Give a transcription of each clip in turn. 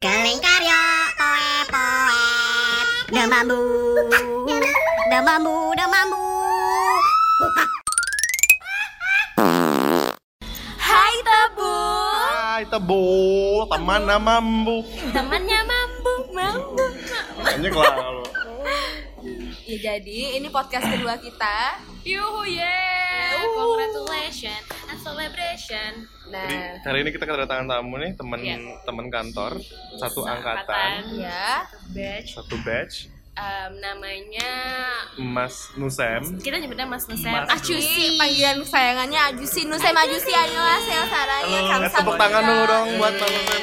Kelingkaryo poe poe. Demambu Demambu demambu Hai Tebu. Hai tebu, teman mambu. Temannya mambu, mambu, Banyak lah kalau. Ya jadi ini podcast kedua kita. Yuhu yeah, congratulations celebration. Jadi Nah, hari ini kita kedatangan tamu nih, teman Iya. teman kantor, satu angkatan, ya Batch, satu batch, um, namanya Mas Nusem. kita nyebutnya Mas Nusem. Mas Acusi. panggilan sayangannya Ajusi. Nusem Ajusi. Annyeonghaseyo saranya Halo, Kang eh, tepuk tangan dulu dong buat Mas Nusem.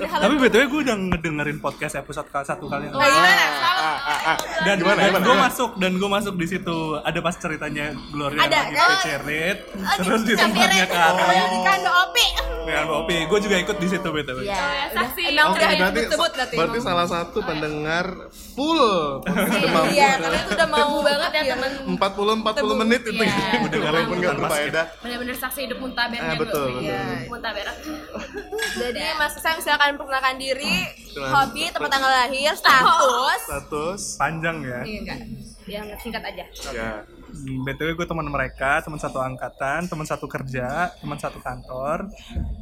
Tapi btw gue udah ngedengerin podcast episode ke satu kali. Yang Nah, Ah, ah, ah. dan Gimana, dan gimana? gue masuk dan gue masuk di situ ada pas ceritanya Gloria Ada, lagi oh. pecerit Oh, terus di- ditempatnya ke Oh, kando opi dengan Opi gue juga ikut di situ btw Ya, udah, saksi. emang Oke, udah berarti, disebut berarti berarti salah satu pendengar full. Iya, karena itu udah mau banget ya teman 40 40 menit itu. Iya. Udah walaupun enggak berfaedah. benar-benar saksi hidup muntabernya Ah, betul, betul. Iya. Muntaber. Jadi Mas Sang silakan perkenalkan diri, hobi, tempat tanggal lahir, status. Status. panjang ya Iya enggak? Yang singkat aja. Ya. Hmm, btw gue teman mereka teman satu angkatan teman satu kerja teman satu kantor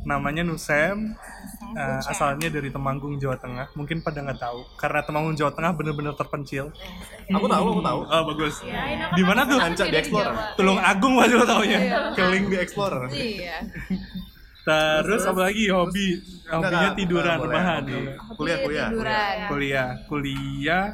namanya Nusem Eh, asalnya dari Temanggung Jawa Tengah mungkin pada nggak tahu karena Temanggung Jawa Tengah bener-bener terpencil Aku tahu, aku tahu. oh bagus Ya, di mana tuh Ancak di Explorer. Tulung Agung pasti lo taunya Keling di Explorer. Iya. Terus apa lagi hobi? Hobinya Enggak, tiduran, enggak, rebahan. Kuliah, kuliah. Tiduran. Kuliah, kuliah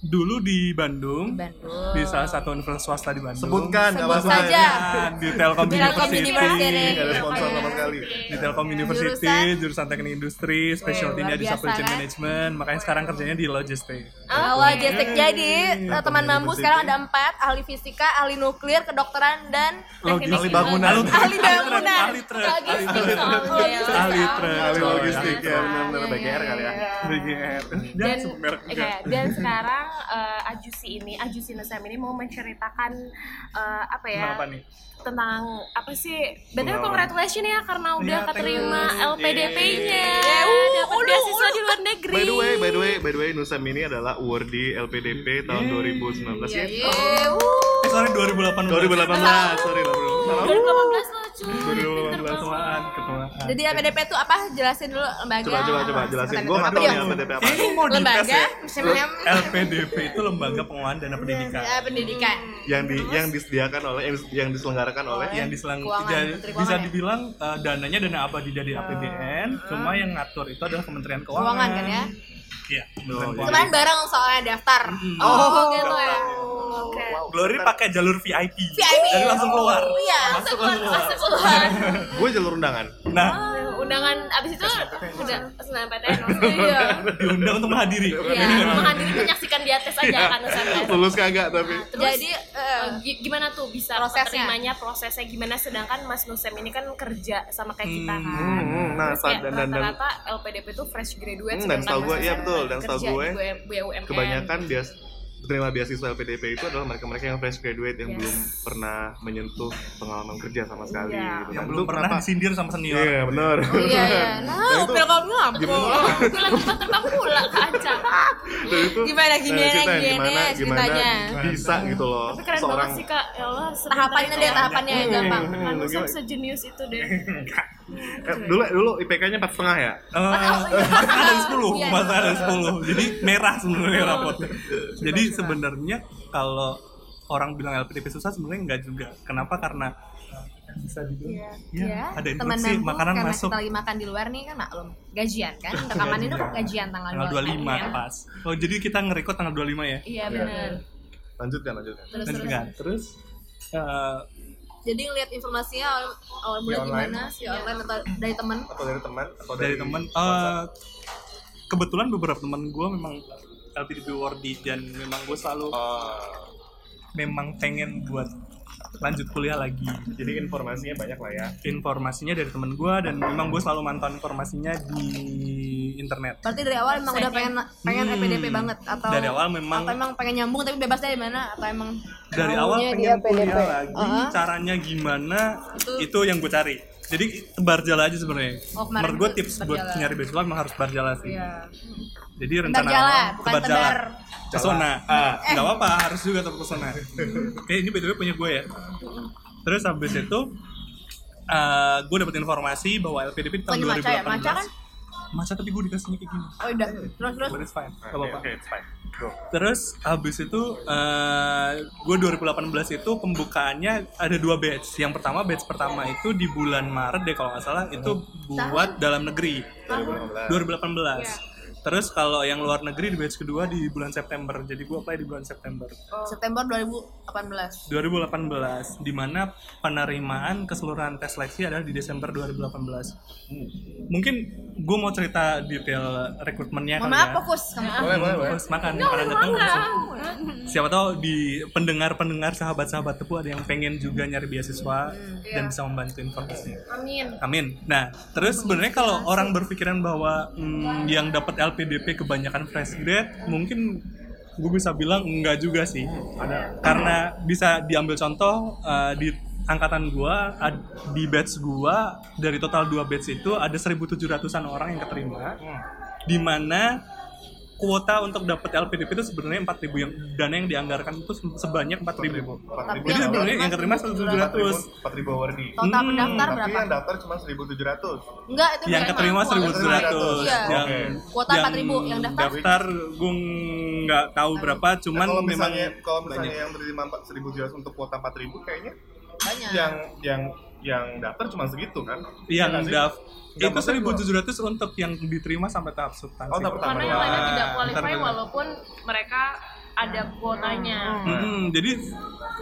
dulu di Bandung, Bandung. di salah satu universitas swasta di Bandung. Sebutkan, nggak Sebut saja. Ya, di Telkom Telkom University. Ada sponsor sama sekali. Di Telkom University, Jurusan? jurusan teknik industri, specialty-nya luar di supply chain management, makanya sekarang kerjanya di logistik. Oh, logistik. Jadi Iya, teman mambu University. sekarang ada empat, ahli fisika, ahli nuklir, kedokteran dan Logistik. Ahli bangunan. Ahli Ahli bangunan. Ahli truk. Logistik Ahli truk. Ahli truk. Ahli logistik ya, benar-benar BGR kali ya. BGR. dan Dan merek juga. iya, dan sekarang eh, Ajusi ini Ajusi Nusem ini mau menceritakan eh, apa ya Kenapa nih? tentang apa sih betul Pengalaman. congratulations ya karena udah Iya, keterima thank you. LPDP-nya Yeah, uh, dapat beasiswa di luar negeri By the way, by the way, by the way, Nusem ini adalah awardee LPDP tahun 2019 ya. Iya, uh. Eh, sorry 2018. 2018, sorry lah bro. Salah. 2018 loh cuy 2018. Ketuaan, ketuaan. Jadi LPDP itu apa? Jelasin dulu lembaga. Coba, coba, coba jelasin. Gue nggak tahu Apa? LPDP apa. Ini mau dites Lembaga, ya? LPDP itu lembaga pengelolaan dana pendidikan. ya, pendidikan. Yang di yang disediakan oleh yang, yang diselenggarakan oleh yang diselang Keuangan, ja- Menteri bisa ya? dibilang uh, dananya dana abadi dari APBN cuma yang ngatur itu adalah Kementerian Keuangan. Keuangan kan ya? iya Kementerian Oh, Keuangan. Kemarin bareng soalnya daftar. oh gitu ya. Oke. Glory pakai jalur VIP VIP. jadi langsung keluar. Iya. masuk langsung keluar masuk keluar. Gue jalur undangan. nah undangan abis itu udah SNMPTN iya diundang untuk menghadiri. Iya menghadiri menyaksikan di atas aja kan Nusem Lulus kagak tapi. Terus Jadi eh, eh, gi- gimana tuh bisa Prosesnya. keterimanya prosesnya gimana? Sedangkan Mas Nusem ini kan kerja sama kayak kita kan. Hmm, nah, Terus kayak dan dan rata-rata LPDP tuh fresh graduate Hmm, dan setahu gue, iya betul, dan setahu gue, kebanyakan bias penerima beasiswa LPDP itu adalah mereka-mereka yang fresh graduate yang Yes. belum pernah menyentuh pengalaman kerja sama sekali Iya. gitu yang kan. belum Lu pernah kenapa- disindir sama senior Iya, benar. oh iya iya. Nah, pilkomnya apa? Gila tempat terbang pula Dan itu Gimana, nah, gimana, gimana gimana ceritanya? bisa gitu loh Tapi keren seorang banget sih kak ya Allah Tahapannya deh, tahapannya yang gampang. Nusem gimana? sejenius itu deh Eh, dulu dulu IPK-nya empat setengah ya? Eh, ada di 10, Iya. masa ada di 10 Jadi merah sebenarnya rapotnya. Jadi sebenarnya kalau orang bilang LPDP susah sebenarnya enggak juga. Kenapa? Karena bisa dibilang ya, ada teman instruksi mampu makanan karena masuk. kita lagi makan di luar nih kan maklum. Gajian kan? Rekaman ini kok gajian tanggal, tanggal 25 ya. pas. Oh jadi kita nge-record tanggal 25 ya? iya benar lanjutkan lanjutkan terus Dan terus. Juga terus eh, jadi ngeliat informasinya awal, awal mulai online. gimana si online atau dari teman atau dari teman atau dari teman eh, kebetulan beberapa teman gue memang LPDP worthy dan memang gue selalu Oh, memang pengen buat lanjut kuliah lagi. Jadi informasinya banyak lah ya. Informasinya dari temen gue dan memang gue selalu mantau informasinya di internet berarti dari awal emang udah pengen pengen Hmm. LPDP banget atau dari awal memang atau emang pengen nyambung tapi bebas dari mana atau emang dari awal pengen dia kuliah lagi Uh-huh. caranya gimana Itu- itu, yang gue cari jadi barjala aja sebenarnya Oh, menurut gue tips buat nyari beasiswa emang harus barjala sih Iya. jadi rencana Barjala, awal bukan tebar. pesona Ah. nggak apa-apa harus juga tetap pesona eh ini btw punya gue ya terus habis itu eh gue dapet informasi bahwa LPDP di tahun Bukannya 2018 maca ya? Maca kan? Maca tapi gue dikasihnya kayak gini Oh udah, terus terus. but it's fine Oke, gak apa-apa Oke, it's fine. Go. Terus habis itu eh gue 2018 itu pembukaannya ada dua batch. Yang pertama batch pertama itu di bulan Maret deh kalau nggak salah itu buat dalam negeri 2015. 2018. Terus kalau yang luar negeri di batch kedua di bulan September. Jadi gue apply di bulan September September 2018. 2018 di mana penerimaan keseluruhan tes seleksi adalah di Desember 2018. Mungkin gue mau cerita detail rekrutmennya Mohon kali maaf ya. fokus. Boleh, boleh, boleh. Terus makan tahu nggak sih? siapa tahu di pendengar-pendengar sahabat-sahabat tepu ada yang pengen juga nyari beasiswa dan bisa membantu informasinya. Amin. Amin. Nah, terus sebenarnya kalau orang berpikiran bahwa hmm, yang dapat LPDP kebanyakan fresh grade, mungkin gue bisa bilang enggak juga sih. Karena bisa diambil contoh eh, di angkatan ad- di batch gua dari total dua batch itu ada 1700-an orang yang keterima. Di mana kuota untuk dapat LPDP itu sebenarnya 4000 yang dana yang dianggarkan itu se- sebanyak 4000. 4000 Jadi sebenarnya yang keterima 1700. 4000 awardee. Total Hmm, pendaftar Tapi berapa? yang daftar cuma 1700. Enggak, itu yang keterima Kuota. 1700 Iya. yang Oke. Kuota 4.000, yang daftar? gue nggak tahu berapa cuman Nah, kalau memang misalnya kalau misalnya banyak. yang terima 1700 untuk kuota 4000 kayaknya Banyak. yang yang yang daftar cuma segitu kan? yang Iya daf Nggak, itu maksudnya gua- 1700 untuk yang diterima sampai tahap substansi Oh, tahap Karena pertama. yang lainnya tidak qualify walaupun mereka ada kuotanya. Hmm, jadi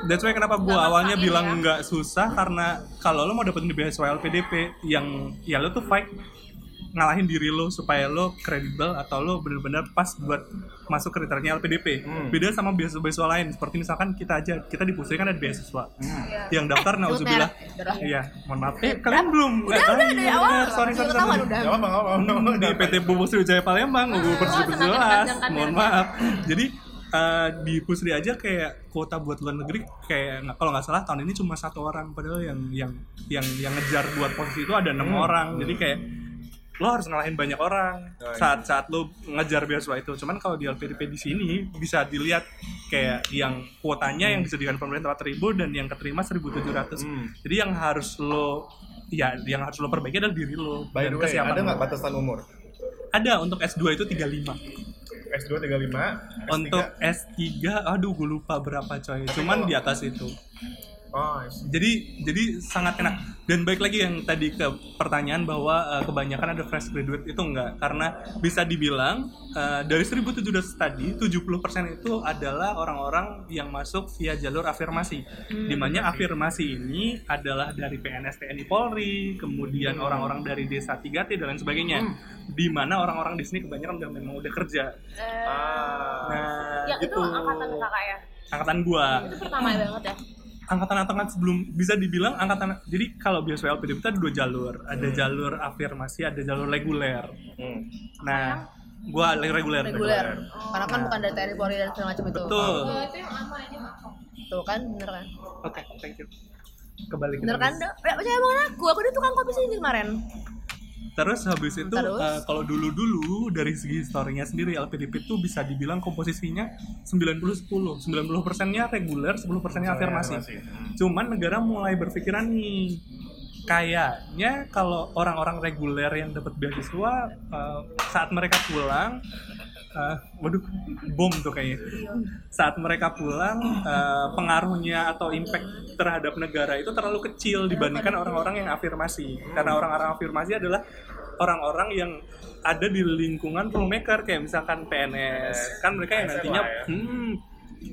that's why kenapa gue awalnya bilang ya. nggak susah karena kalau lo mau dapetin beasiswa LPDP yang ya lo tuh fight ngalahin diri lo supaya lo kredibel atau lo bener-bener pas buat masuk kriteria LPDP. Hmm. Beda sama beasiswa-beasiswa lain seperti misalkan kita aja kita di Pusri kan ada beasiswa. Yang daftar Sebut nauzubillah. Udah. Iya, mohon maaf. Eh, kalian belum Udah, udah, dari awal. Sorry, sorry, sorry. udah. Apa. di PT Pupuk Sriwijaya Palembang semakin jelas panjang mohon maaf jadi eh, di Pusri aja kayak kuota buat luar negeri kayak kalau nggak salah tahun ini cuma satu orang padahal yang yang yang yang ngejar buat posisi itu ada enam orang jadi kayak lo harus ngalahin banyak orang Oh, iya. saat saat lo ngejar beasiswa itu cuman kalau di LPDP di sini bisa dilihat kayak yang kuotanya yang disediakan pemerintah 4000 dan yang keterima 1700 Hmm. jadi yang harus lo ya yang harus lo perbaiki adalah diri lo By dan way, kesiapan ada nggak batasan umur? Ada untuk S2 itu 35. S2 35, S3. Untuk S3 aduh gue lupa berapa coy. Cuman di atas itu. Oh. Jadi jadi sangat enak. Dan baik lagi yang tadi ke pertanyaan bahwa eh, kebanyakan ada fresh graduate itu enggak karena bisa dibilang eh, dari 1700 tadi 70% itu adalah orang-orang yang masuk via jalur afirmasi. Di mana afirmasi ini adalah dari PNS TNI Polri, kemudian orang-orang dari desa 3T dan lain sebagainya. Di mana orang-orang di sini kebanyakan udah memang udah kerja. Ah. Nah, Ya itu gitu. angkatan kakak ya. angkatan gua Itu pertama banget ya. Angkatan-angkatan sebelum bisa dibilang angkatan jadi kalau biasa LPDP itu ada dua jalur. Ada jalur afirmasi ada jalur reguler. Hmm. nah gua le- reguler. Reguler. Karena kan bukan dari TNI Polri dan segala macam itu. betul. Oh, itu yang lama ini Tuh kan, bener kan? oke thank you. Kembali ke Bener kan? Ya, percaya banget aku, aku di tukang kopi sini kemarin. Terus habis itu Terus? eh, kalau dulu-dulu dari segi historinya sendiri LPDP itu bisa dibilang komposisinya 90-10 90 persennya reguler 10 persennya afirmasi Hmm. Cuman negara mulai berpikiran nih kayaknya kalau orang-orang reguler yang dapat beasiswa eh, saat mereka pulang eh, waduh bom tuh kayaknya. Saat mereka pulang eh, pengaruhnya atau impact terhadap negara itu terlalu kecil dibandingkan orang-orang yang afirmasi. Karena orang-orang afirmasi adalah orang-orang yang ada di lingkungan filmmaker kayak misalkan PNS kan mereka yang nantinya ya. hmm,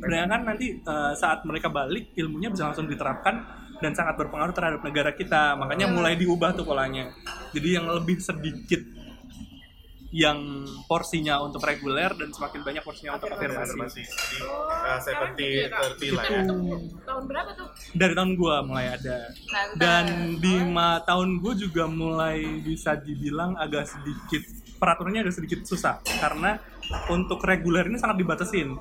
mereka kan nanti eh, saat mereka balik ilmunya bisa langsung diterapkan dan sangat berpengaruh terhadap negara kita. Makanya mulai diubah tuh polanya. Jadi yang lebih sedikit yang porsinya untuk reguler dan semakin banyak porsinya untuk afirmasi. Jadi uh, 70 30 lah ya. Tahun berapa tuh? dari tahun gua mulai ada. Dan di ma- tahun gue juga mulai bisa dibilang agak sedikit peraturannya agak sedikit susah. Karena untuk reguler ini sangat dibatasin.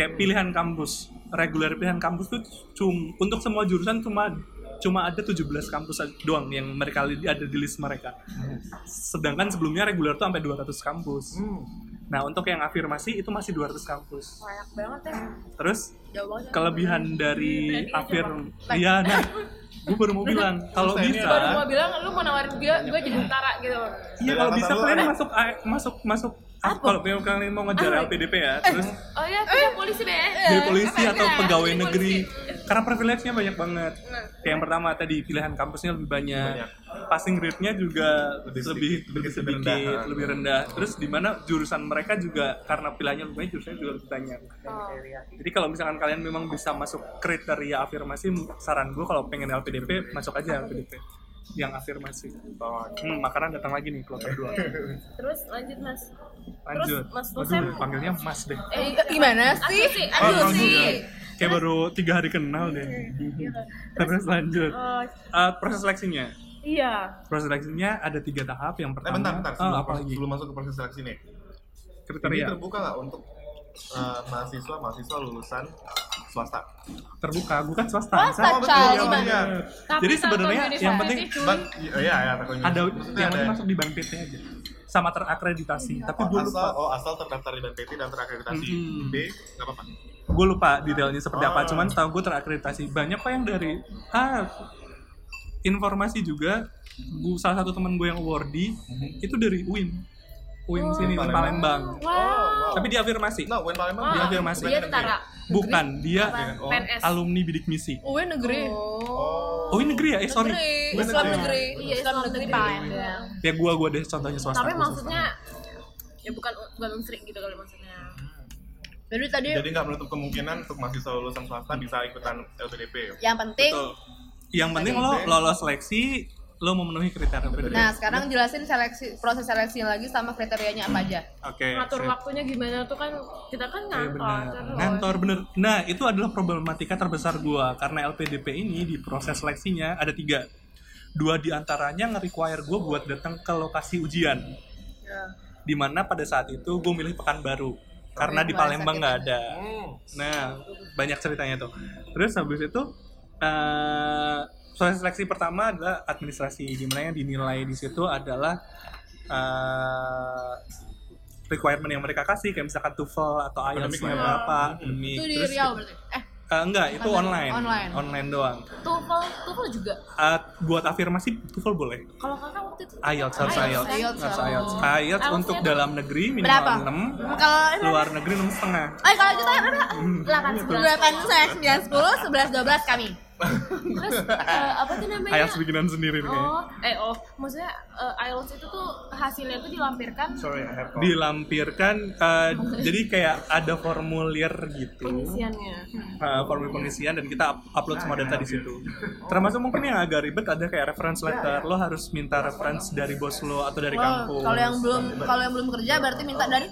Kayak pilihan kampus. Reguler pilihan kampus tuh cum untuk semua jurusan cuma cuma ada 17 kampus doang yang mereka ada di list mereka. Sedangkan sebelumnya reguler tuh sampai 200 kampus. Nah, untuk yang afirmasi itu masih 200 kampus. banyak banget ya Terus Jauh banget. kelebihan dari afir iya nah gue baru mau bilang kalau bisa baru mau bilang lu mau nawarin gue gue jadi utara gitu iya kalau bisa kalian masuk A- masuk ah, kalau kalian mau ngejar LPDP ya terus oh ya kita polisi deh jadi polisi atau pegawai negeri. Karena privilege-nya banyak banget. Kayak yang pertama tadi pilihan kampusnya lebih banyak, passing rate-nya juga Lebih lebih sedikit, lebih lebih sedikit rendah. lebih rendah. Terus di mana jurusan mereka juga karena pilihannya lebih banyak jurusannya juga lebih banyak. Jadi kalau misalkan kalian memang bisa masuk kriteria afirmasi saran gue kalau pengen LPDP masuk aja LPDP yang afirmasi. Hmm, makanan datang lagi nih kloter dua terus lanjut mas lanjut. Mas Waduh, Nusem. panggilnya mas deh. Eh Gimana sih? sih Oh, aduh oh, sih. Iya. kayak baru tiga hari kenal deh. Terus lanjut. Oh, Uh, proses seleksinya? Iya. Proses seleksinya ada tiga tahap. Yang Eh pertama bentar, bentar. oh, Sebelum, apa lagi? sebelum masuk ke proses seleksi nih. Ini kriteria terbuka nggak untuk eh, mahasiswa? Mahasiswa lulusan swasta? terbuka bukan swasta. Swasta, Saya- betul, iya, iya. Tapi jadi sebenarnya yang penting iya, iya, Telkom ada yang penting masuk di ban PT aja sama terakreditasi tapi gue asal, lupa oh asal terdaftar di BNPT dan terakreditasi Mm-mm. B, nggak apa-apa. gue lupa detailnya seperti apa Oh. cuman setahu gue terakreditasi banyak kok yang dari ah informasi juga bu salah satu teman gue yang awardi itu dari UIN UIN sini Palembang. Palembang Oh, wow. tapi diafirmasi No, Wen Palembang Oh, dia dia afirmasi. dia tentara bukan dia Oh. PNS alumni bidik misi UI negeri. Oh. oh ini negeri ya eh sorry Negeri. Islam negeri. iya Islam negeri Palembang ya gua gua deh contohnya swasta tapi maksudnya ya bukan bukan unsri gitu kali maksudnya Jadi tadi Jadi nggak menutup kemungkinan untuk mahasiswa lulusan swasta bisa ikutan LPDP. yang penting Betul. yang penting lo lolos seleksi lo memenuhi kriteria PDP. Nah, sekarang jelasin seleksi proses seleksi lagi sama kriterianya apa aja. Oke. ngatur sip. waktunya gimana tuh kan kita kan Iya ngantor benar. terus. Ngantor bener. Nah itu adalah problematika terbesar gua karena LPDP ini di proses seleksinya ada tiga. Dua di antaranya nge-require gue buat datang ke lokasi ujian. Di mana pada saat itu gue milih Pekanbaru karena di Palembang nggak ada. Nah banyak ceritanya tuh. Terus habis itu eh proses seleksi pertama adalah administrasi, di mana yang dinilai di situ adalah eh requirement yang mereka kasih kayak misalkan TOEFL atau IELTS Akademik lah ya. berapa akademik. Itu di Terus Riau berarti. Eh, Eh, enggak, itu online. online. Online doang. TOEFL TOEFL juga Eh, buat afirmasi TOEFL boleh. kalau kakak waktu itu IELTS harus IELTS, IELTS. IELTS, Harus oh. IELTS. IELTS IELTS untuk berapa? dalam negeri minimal berapa? 6, Kalau luar negeri 6 setengah. Eh, kalau kita berapa? delapan sembilan Delapan saya sembilan sepuluh sebelas dua belas kami. Terus eh, apa tuh namanya IELTS bikinan sendiri nih. oh eh oh maksudnya eh, IELTS itu tuh hasilnya tuh dilampirkan Sorry, I have call. Dilampirkan eh, jadi kayak ada formulir gitu. pengisiannya Uh, formulir pengisian dan kita up- upload semua data di situ. Termasuk mungkin yang agak ribet ada kayak reference letter. Lo harus minta reference dari bos lo atau dari Oh, kampus. kalau yang belum kalau yang belum kerja berarti minta dari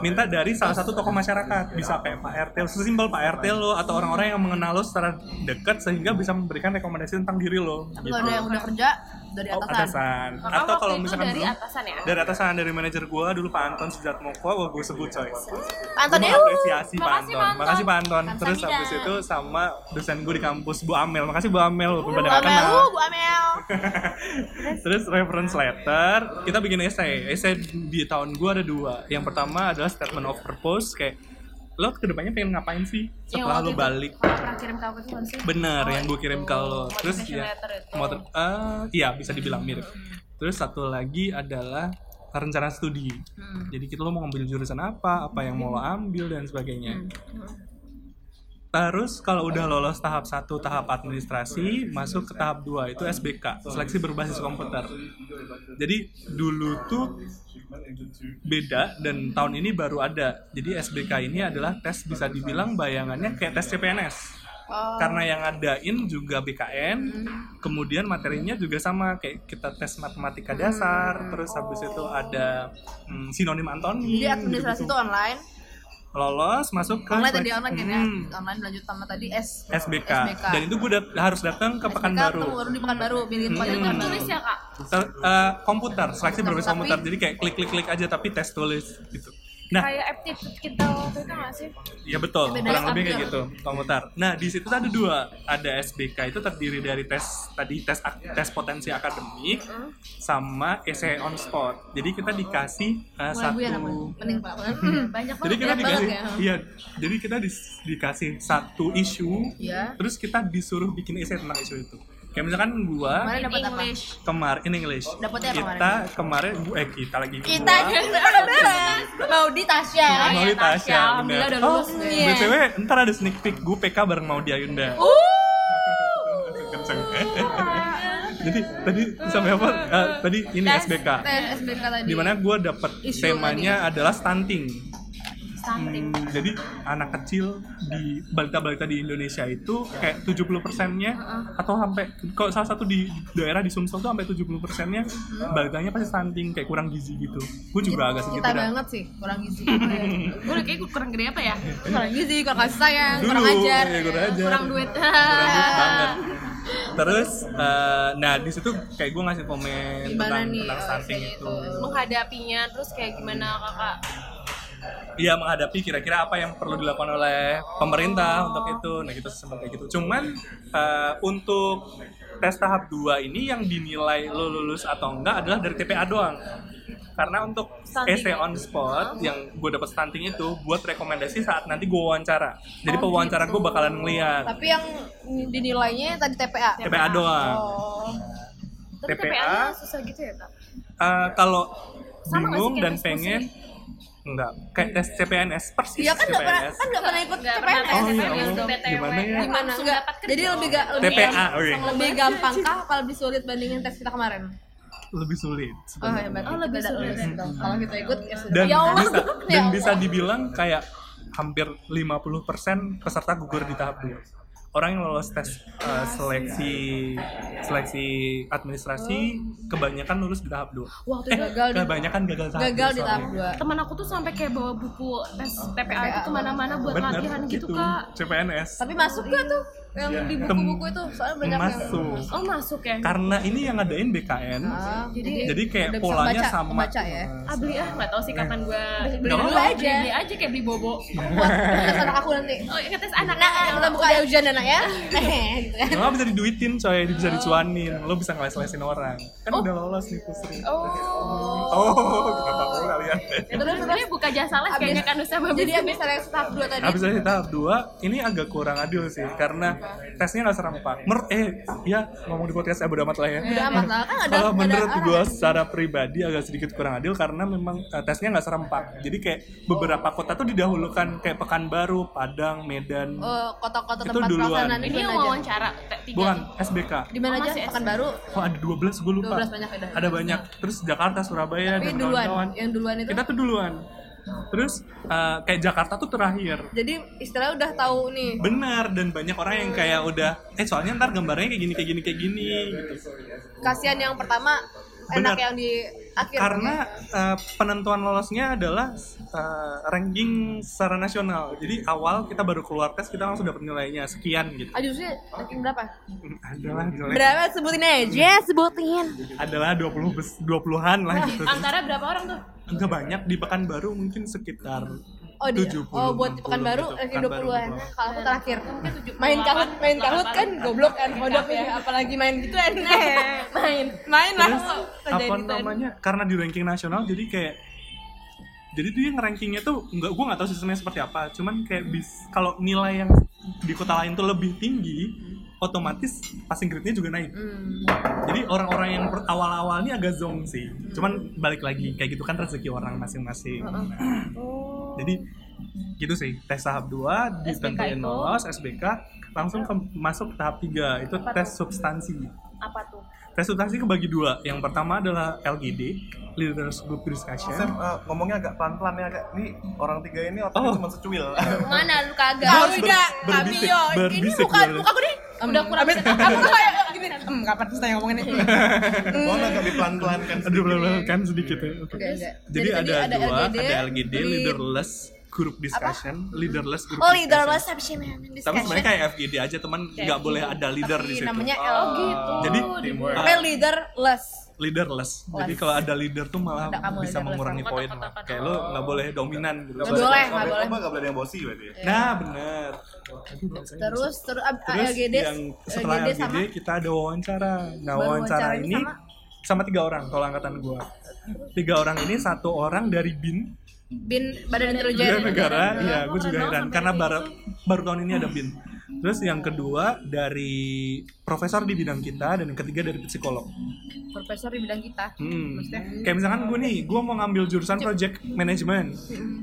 minta dari salah satu tokoh masyarakat bisa kayak Pak RT sesimpel Pak RT lo atau orang-orang yang mengenal lo secara dekat sehingga bisa memberikan rekomendasi tentang diri lo tapi kalau ada yang udah kerja dari Oh, atasan. atasan. Kakak atau kalau misalkan dari atasan ya? Dari atasan dari manajer gua dulu Pak Anton Sujatmoko gua gue sebut coy. Pak Anton Pak Makasih, Anton. Pak Anton. makasih Pak Anton. Terus habis itu sama dosen gue di kampus Bu Amel. Makasih Bu Amel. Bu pada kenal. Uh, Bu Amel. Terus reference letter, kita bikin essay. Essay di tahun gua ada dua. Yang pertama adalah statement of purpose, kayak lo ke depannya pengen ngapain sih setelah waktu lo itu balik? kalau pernah kirim ke aku itu kan sih Bener, Oh, yang gue kirim ke lo. itu. Terus ya, itu. motor, ah, iya bisa dibilang mirip. Terus satu lagi adalah rencana studi. Jadi kita lo mau ngambil jurusan apa, apa yang mau lo ambil dan sebagainya. Terus kalau udah lolos tahap 1 tahap administrasi, masuk ke tahap 2 itu SBK, seleksi berbasis komputer. Jadi dulu tuh beda dan tahun ini baru ada. Jadi SBK ini adalah tes bisa dibilang bayangannya kayak tes CPNS. Oh. Karena yang ngadain juga BKN, kemudian materinya juga sama kayak kita tes matematika dasar, terus habis itu ada hmm, sinonim antoni. Jadi administrasi itu online. Lolos masuk ke Online tadi online kan ya. Hmm, Online lanjut sama tadi S SBK. SBK. Dan itu gue dat- harus datang ke SBK Pekanbaru. baru di Pekanbaru, pilih Hmm. Pekanbaru. tulis ya kak Ter- eh, komputer, seleksi berbasis komputer. Jadi kayak klik-klik-klik aja tapi tes tulis gitu. Nah. kayak aptitude kita waktu itu nggak sih Iya betul, Beda kurang lebih kayak gitu, komuter. Nah di situ ada dua, ada SBK itu terdiri dari tes tadi tes tes potensi akademik sama essay on spot. Jadi kita dikasih uh, satu, ya. Mending pak. banyak jadi kita banyak dikasih, banget ya. iya, jadi kita dikasih satu isu, Iya. terus kita disuruh bikin essay tentang isu itu. Kayak misalkan gua Kemarin dapat apa? English kemarin in English, Dapatnya apa kita kemarin, bu- eh kita lagi Kita gua, mau di Tasya. mau di Tasya, Alhamdulillah bener. udah lulus. Oh, Iya. BTW ntar ada sneak peek gue PK bareng mau di Ayunda. Uh. Kenceng. Jadi tadi sampai apa? Eh, tadi ini SBK. Tes SBK tadi. Di mana gue dapet Isu temanya adalah stunting. Stunting Hmm, jadi anak kecil di balita-balita di Indonesia itu kayak 70 persennya atau sampai kalau salah satu di daerah di Sumsel tuh sampai 70 persennya balitanya pasti stunting kayak kurang gizi gitu. Gue juga agak sedikit Kita banget sih, kurang gizi. gue udah kayak kurang gede apa ya kurang gizi, kurang kasih sayang, Dulu, kurang ajar. iya, kurang ajar. kurang duit Kurang duit banget. Terus, eh, nah di situ kayak gue ngasih komen Gimana tentang, nih, tentang eh, stunting itu. itu? menghadapinya terus kayak gimana kakak Iya menghadapi kira-kira apa yang perlu dilakukan oleh pemerintah untuk itu. Nah gitu sempat kayak gitu. Cuman eh, untuk tes tahap 2 ini yang dinilai lo lulus atau enggak adalah dari TPA doang. Karena untuk Stunting. essay on spot yang gue dapat stunting itu buat rekomendasi saat nanti gue wawancara. Jadi Oh, pewawancara gitu. gue bakalan ngeliat Tapi yang dinilainya tadi TPA. TPA doang. Oh. tapi TPA. TPA susah gitu ya kak Eh, kalau bingung dan pengen enggak kayak tes CPNS persis Iya kan nggak pernah CPNS. kan nggak pernah ikut pernah CPNS. Oh, ya TPNS, Allah. BTW. Gimana ya? Gimana enggak? dapat kerja. Jadi lebih ga, lebih TPA, oke. lebih gampang kah apa lebih sulit bandingin tes kita kemarin? lebih sulit Oh sebenarnya. hebat. Oh, lebih sulit. dong. Kalau kita ikut ya sudah. dan ya Allah. bisa Ya dan bisa dibilang kayak hampir 50% peserta gugur di tahap 2 orang yang lolos tes uh, seleksi seleksi administrasi kebanyakan lulus di tahap 2 Waktu eh gagal di kebanyakan gagal tahap gagal dua, di sorry. tahap 2. teman aku tuh sampai kayak bawa buku tes TPA itu TPA. ke mana-mana buat Bener, latihan gitu kak CPNS Tapi masuk gak tuh yang Iya. di buku-buku itu? Soalnya banyak yang masuk. Oh masuk ya? Karena ini yang ngadain BKN Ah, Jadi- jadi kayak polanya baca, sama baca ya. ah beli ah nggak tahu sih kapan gue Beli. dulu aja. beli aja kayak beli bobo. Buat tes anak aku nanti. oh ya tes anak Nah, kita buka ya ujian anak ya. gitu kan. Nggak bisa diduitin coy, bisa dicuanin. Lo bisa ngeles-lesin orang. Kan udah lolos nih Pusri oh. Oh, kenapa aku kalian Terus sebenarnya buka jasa les kayaknya kan Bagus Jadi abis seleksi tahap 2 tadi. Habis dari tahap 2, ini agak kurang adil sih. Karena tesnya nggak serempak Mer Eh, ya ngomong di podcast ya bodo amat lah ya amat lah kan ada Kalau menurut gue secara pribadi agak sedikit kurang adil Karena memang eh, tesnya nggak serempak Jadi kayak beberapa kota tuh didahulukan Kayak Pekanbaru, Padang, Medan Oh, kota-kota Itu tempat duluan. pelaksanaan ini yang aja. wawancara tiga Bukan. SBK Di mana Oh, aja? Pekanbaru. Oh ada 12, gue lupa 12 banyak ada. Ada banyak, terus Jakarta, Surabaya, Tapi dan duluan, kawan-kawan yang duluan itu. Kita tuh duluan Terus eh, kayak Jakarta tuh terakhir. Jadi istilahnya udah tahu nih. Benar, dan banyak orang yang kayak udah Eh soalnya ntar gambarnya kayak gini, kayak gini, kayak gini gitu. Kasihan yang pertama enak Benar. yang di akhir. Karena eh, penentuan lolosnya adalah eh, ranking secara nasional Jadi awal kita baru keluar tes, kita langsung dapat nilainya sekian gitu Ajusnya ranking berapa? Adalah jelek Berapa sebutin aja, sebutin. Adalah 20 bes- 20-an lah gitu antara berapa orang tuh Enggak banyak, di Pekanbaru mungkin sekitar Oh, di, 70, oh buat di 60 Pekanbaru gitu. ranking Pekanbaru 20-an. gua. Kalau aku terakhir. Main kahut, main kahut kan goblok kan, kodok ya. Apalagi main gitu kan. main, main lah. apa terjadi tuh. namanya karena di ranking nasional jadi kayak jadi tuh yang rankingnya tuh nggak gue nggak tahu sistemnya seperti apa cuman kayak bis kalau nilai yang di kota lain tuh lebih tinggi otomatis passing grade-nya juga naik Hmm. jadi orang-orang yang per- awal-awalnya agak zong sih cuman balik lagi kayak gitu kan rezeki orang masing-masing Nah, jadi gitu sih tes tahap 2 ditentuin lolos SBK langsung ke, masuk tahap 3 itu tes substansi apa tuh Tes substansi kebagi dua. Yang pertama adalah LGD, Leaders Group Discussion. Sam, eh, ngomongnya agak pelan-pelan ya agak. Ini orang tiga ini otaknya Oh. cuma secuil. Mana lu kagak? Enggak? berbisik- Kamio. Ini berbisik bukan muka aku nih. Udah kurang. Aku kayak Hmm, kapan kita yang ngomongin ini? Mohon agak dipelan-pelan kan. Aduh, belum kan sedikit ya. Oke. Enggak. Jadi, Jadi ada, ada dua, LGD, ada LGD, lead- Leaderless Group Discussion, Leaderless Group Oh, Discussion. leaderless apa sih man? Tapi Discussion. sebenarnya kayak FGD aja teman nggak boleh ada leader di Tapi situ. namanya Oh, L gitu. Jadi Teamwork. Tapi leaderless. leaderless. Jadi kalau ada leader tuh malah bisa mengurangi poin. lah. Kayak lo nggak boleh dominan gitu. Nggak boleh, nggak boleh. Nggak boleh yang bosi berarti ya? Nah bener. terus terus ab- Terus LGD yang setelah LGD LGD sama kita ada wawancara. Nah wawancara ini sama? sama tiga orang kalau angkatan gua. Tiga orang ini satu orang dari BIN bin badan intelijen Bela negara, ya gue juga heran karena baru baru tahun ini ada bin. Terus yang kedua dari profesor di bidang kita dan yang ketiga dari psikolog. profesor di bidang kita Hmm. Maksudnya? Kayak misalkan gue nih, gue mau ngambil jurusan project management.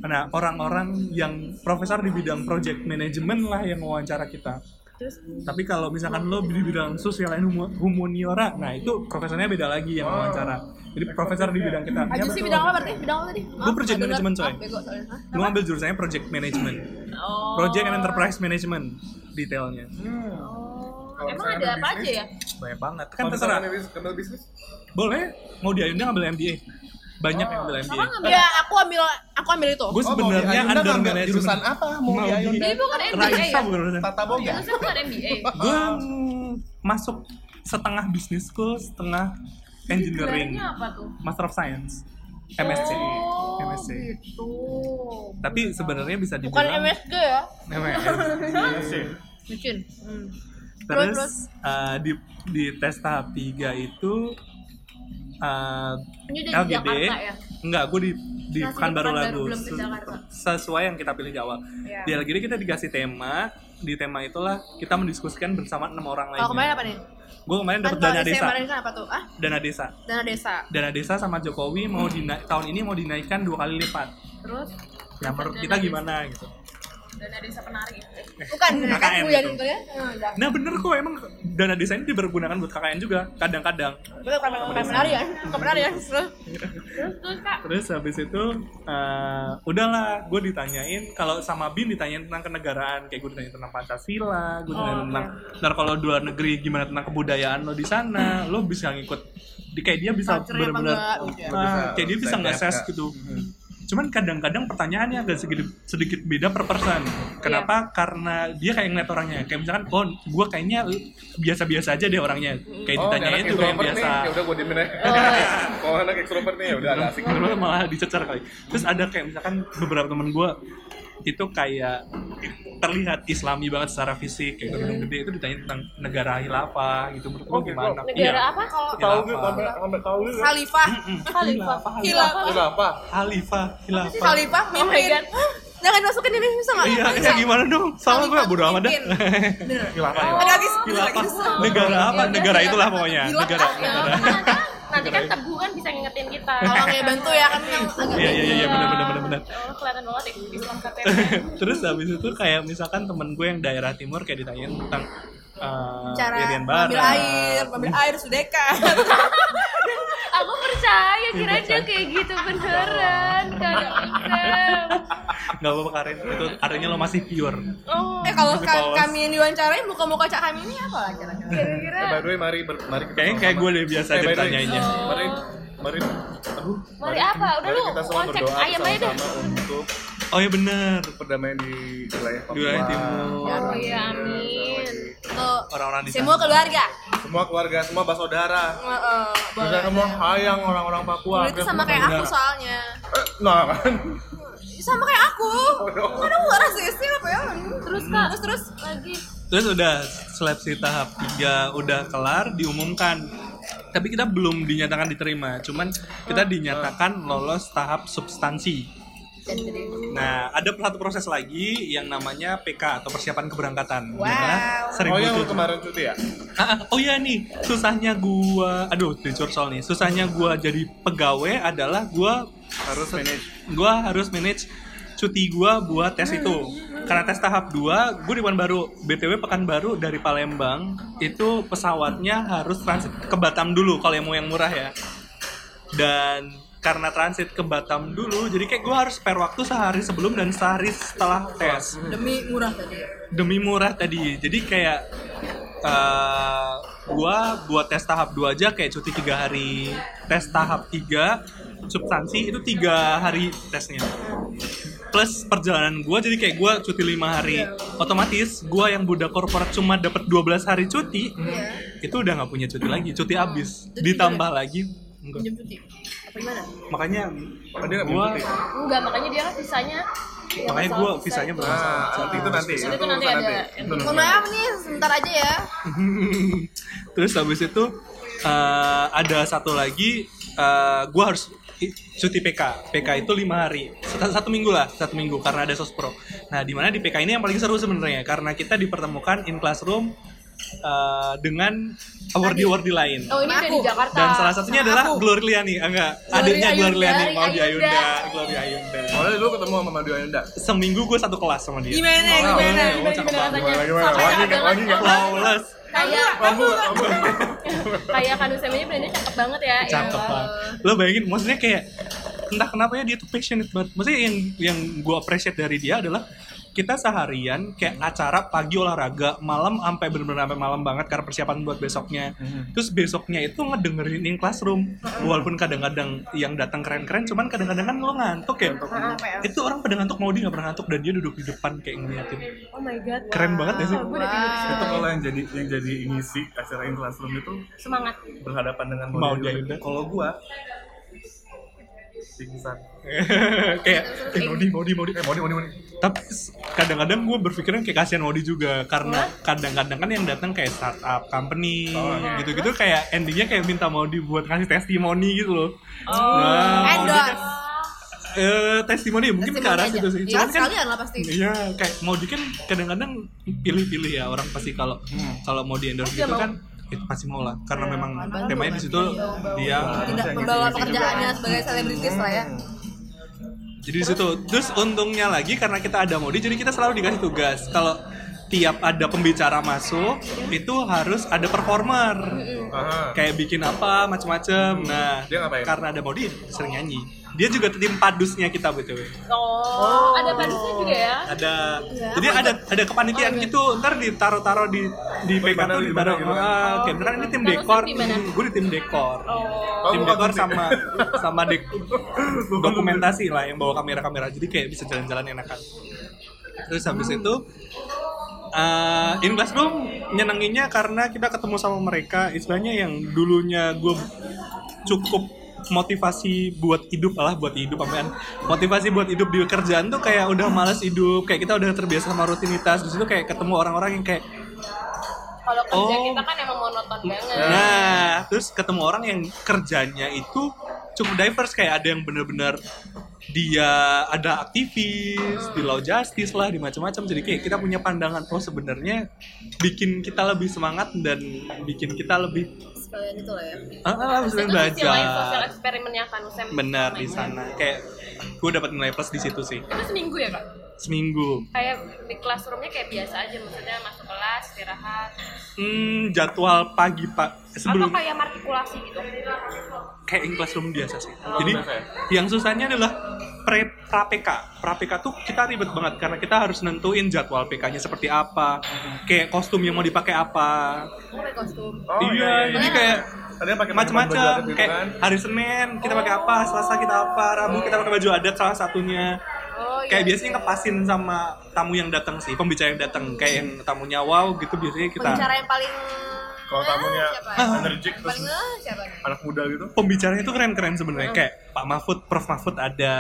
Nah orang-orang yang profesor di bidang project management lah yang wawancara kita. Terus Tapi kalau misalkan lo di bidang sosial dan humaniora, nah itu profesornya beda lagi yang wawancara. Jadi profesor di bidang kita. Aju sih bidang apa berarti bidang apa tadi Gua project management, coy. bego soalnya Hah? Gue ngambil jurusannya project management. Oh. Project and enterprise management detailnya. Oh. Emang ada apa aja ya? Banyak banget. Kan terserah. Kenal bisnis? Boleh. Mau di Ayunda ngambil MBA. Banyak yang ambil MBA. ya aku ambil aku ambil itu Gue sebenarnya under management. jurusan apa? Mau di Ayunda? Jadi bukan MBA Raisa ya? bukan. Tata Boga? Saya bukan MBA. Gue masuk setengah bisnis school, setengah engineering, Gelarnya apa tuh? Master of Science, MSc, Oh, MSc. gitu. Tapi sebenarnya bisa bukan dibilang MSG ya MS. mungkin hmm. Terus, terus. uh, di di tes tahap 3 itu uh, Ini udah di Jakarta ya? enggak gue di di Masih Pekanbaru Pekanbaru, Lagu sesuai yang kita pilih di awal. Iya. di LGD kita dikasih tema di tema itulah kita mendiskusikan bersama enam orang kalau kemarin lainnya. apa nih? Gue kemarin kan dapat kalau dana desa. kemarin kan apa tuh? Ah dana desa. Dana desa. Dana desa sama Jokowi mau dina- tahun ini mau dinaikkan dua kali lipat. Terus? Nah menurut Dana kita desa. gimana gitu dana desa penari. bukan kan KKN kuliah itu. gitu ya Hmm, udah. nah bener kok emang dana desa ini dipergunakan buat KKN juga kadang-kadang Betul, bukan bukan penarian bukan penarian terus Terus terus Kak, Terus habis itu eh, udahlah gue ditanyain kalau sama Bin ditanyain tentang kenegaraan kayak gue ditanya tentang Pancasila, gue ditanya tentang ntar kalau luar negeri gimana tentang kebudayaan lo di sana, lo bisa ngikut di kayak dia bisa benar-benar gitu ya. ah, kayak dia bisa nge-assess lihat, gitu. Cuman kadang-kadang pertanyaannya agak sedikit sedikit beda per person. Kenapa? Karena dia kayak ngeliat orangnya. Kayak misalkan, oh, gue kayaknya biasa-biasa aja deh orangnya. Kayak Oh, ditanyain yang extrovert biasa. nih, ya udah gue diemin aja. Kalau anak extrovert nih, ya udah asik. Malah dicecer kali. Terus ada kayak misalkan beberapa temen gue itu kayak terlihat islami banget secara fisik kayak gedung gede itu ditanya tentang negara hilafah gitu menurut Oh, gimana? negara Iya. apa? Kalau Tahu Hilafah. sampai tahu gitu. Khalifah Khalifah. Khilafah Udah apa? Halifah, hilafah. Khalifah Oh my God. Jangan masukin ini bisa nggak Iya, iya gimana dong? Salah gue bodo amat dah. Ya? Ada lagi. Negara apa? Negara itulah pokoknya. Negara. Nanti, kan teguh kan bisa ngingetin kita. Tolong ya bantu ya kan yang agak Iya, iya, iya, iya, benar, benar, benar, benar. Allah, kelihatan banget ya Islam KTP. Terus habis itu kayak misalkan temen gue yang daerah timur kayak ditanyain tentang uh, cara mengambil Barat. air, mengambil air sudeka. Aku percaya kira dia kayak gitu beneran. Kak Isam. Gak apa-apa Karin, itu artinya lo masih pure. Oh, eh kalau ka- kami yang diwawancarain muka-muka cak kami ini apa lah kira-kira? kira-kira Eh, by the way, mari ber- mari Kayaknya kayak gue deh biasa Eh, ditanyainnya. Mari mari aduh, Mari apa? Udah mari lu, kita semua konsep berdoa ayam aja deh. untuk Oh iya bener. perdamaian di wilayah Papua. Di wilayah timur. Oh iya, amin. Tuh, Orang-orang di semua keluarga. Semua keluarga, semua bersaudara. Heeh, Kita boleh. semua hayang orang-orang Papua. Itu sama kayak aku soalnya. Eh, nah kan. Sama kayak aku. Kan aku gak rasisnya apa ya? Terus Kak, Terus terus lagi Terus udah seleksi tahap 3 udah kelar diumumkan. Tapi kita belum dinyatakan diterima, cuman kita dinyatakan lolos tahap substansi. Nah, ada satu proses lagi yang namanya PK atau persiapan keberangkatan. Wow. Di mana sering Oh yang butuh- kemarin cuti ya? Ah, ah, oh iya nih, susahnya gua, aduh, dicur soal nih. Susahnya gua jadi pegawai adalah gua Harus manage. gua harus manage cuti gua buat tes itu. Karena tes tahap 2, gue di Pekanbaru. BTW Pekanbaru dari Palembang itu pesawatnya harus transit ke Batam dulu kalau yang mau yang murah ya. Dan karena transit ke Batam dulu, jadi kayak gue harus spare waktu sehari sebelum dan sehari setelah tes demi murah tadi. demi murah tadi jadi kayak eh, gua buat tes tahap 2 aja kayak cuti tiga hari tes tahap 3 substansi itu tiga hari tesnya plus perjalanan gua jadi kayak gua cuti lima hari otomatis gua yang budak korporat cuma dapat 12 hari cuti itu udah nggak punya cuti lagi cuti habis ditambah lagi enggak Pinjam cuti. Apa gimana? makanya Oh, dia nggak gua? Enggak, makanya dia kan visanya yang makanya gue visa visanya itu. bermasalah Nah, saat itu nanti. Itu nanti urusan ada. Itu Mohon maaf nih, sebentar aja ya. terus habis itu eh, ada satu lagi eh gue harus cuti PK PK itu lima hari satu, satu minggu lah satu minggu karena ada sospro nah di mana di PK ini yang paling seru sebenarnya karena kita dipertemukan in classroom eh, dengan awardee awardee lain Oh, ini di Jakarta. dan salah satunya Sama adalah aku. Glory Liani ah, enggak adiknya Glory Liani Glory mau di Ayunda. Ayunda Glory Ayunda Oh, lu ketemu sama Madu Ayunda? seminggu gue satu kelas sama dia Gimana? Oh, Gimana? oh, Gimana? cakep Gimana banget. rasanya? Gimana, gimana? Sampai Lagi nggak? ada Lagi nggak? flawless kayak Kanusem aja brandnya cakep banget ya. cakep Ya. banget lo bayangin maksudnya kayak entah kenapa ya dia tuh passionate banget maksudnya yang yang gue appreciate dari dia adalah kita seharian kayak acara pagi olahraga malam sampai bener-bener sampai malam banget karena persiapan buat besoknya. Terus besoknya itu ngedengerin in classroom walaupun kadang-kadang yang datang keren-keren cuman kadang-kadang kan lo ngantuk ya. Itu orang pada ngantuk mau dia nggak pernah ngantuk dan dia duduk di depan kayak ngeliatin. Oh my god. keren banget ya sih? Tidur di Itu kalau yang jadi yang jadi ngisi acara in classroom itu Semangat. berhadapan dengan Mau. Kalau gua pingsan. kayak eh, Modi Modi Modi Eh, Modi, Modi, Modi. tapi kadang-kadang gue berpikiran kayak kasihan Modi juga karena kadang-kadang kan yang datang kayak startup company gitu-gitu kayak endingnya kayak minta Modi buat ngasih testimoni gitu loh. Nah, Modi Endorse. kan, eh, testimoni mungkin ke arah situ sih. Ya, cuman kan sekalian lah pasti. Iya, kayak Modi kan kadang-kadang pilih-pilih ya orang pasti kalau kalau mau di endorse gitu kan itu pasti mau lah karena memang temanya di situ dia Tidak membawa pekerjaannya sebagai selebritis lah ya. Jadi di situ. Terus untungnya lagi karena kita ada modi, jadi kita selalu dikasih tugas. Kalau tiap ada pembicara masuk, itu harus ada performer. Aha. Kayak bikin apa, macem-macem. Nah, Dia ngapain? karena ada modi, sering nyanyi. Dia juga tim padusnya kita btw. Oh, ada padusnya juga ya. Ada, jadi ada ada kepanitiaan gitu. Ntar ditaruh-taruh di di PK Gimana, tuh gimana, ditaruh. gimana? Ah, kayak misalkan ini tim dekor, di mana? gue di tim dekor. Oh. tim dekor sama sama dek dokumentasi lah yang bawa kamera-kamera jadi kayak bisa jalan-jalan enakan terus habis itu uh, in classroom nyenenginnya karena kita ketemu sama mereka istilahnya yang dulunya gue cukup motivasi buat hidup lah buat hidup apaan motivasi buat hidup di kerjaan tuh kayak udah males hidup kayak kita udah terbiasa sama rutinitas di situ kayak ketemu orang-orang yang kayak Kalau kerja Oh. kita kan emang monoton banget. Nah, terus ketemu orang yang kerjanya itu cukup diverse kayak ada yang bener-bener dia ada aktivis di law justice lah di macam-macam jadi kayak kita punya pandangan oh sebenarnya bikin kita lebih semangat dan bikin kita lebih Sekalian itu lah ya. ah, ah, sisi lain sosial belajar eksperimennya Kanusem. benar di sana kayak gue dapat nilai plus di situ sih Itu seminggu ya kak? seminggu Kayak di classroomnya kayak biasa aja, maksudnya masuk kelas, istirahat. hmm, jadwal pagi pak sebelum Atau kayak martikulasi gitu? Kayak in classroom biasa sih. Oh, Jadi biasa ya? yang susahnya adalah pre pra PK. Pra PK tuh kita ribet banget karena kita harus nentuin jadwal PK-nya seperti apa, kayak kostum yang mau dipakai apa. Oh, kostum. Oh, iya, jadi kayak Ada yang pakai macam-macam. gitu Kayak kan? hari Senin kita pakai apa, Selasa kita apa, Rabu kita pakai baju adat salah satunya. Oh, iya. Kayak biasanya ngepasin sama tamu yang datang sih, pembicara yang datang. Kayak yang tamunya wow gitu biasanya kita Pembicara yang paling... Kalau tamunya siapa? energik terus Paling siapa nih? anak muda gitu. pembicaranya itu keren-keren sebenarnya kayak Pak Mahfud, Prof Mahfud ada,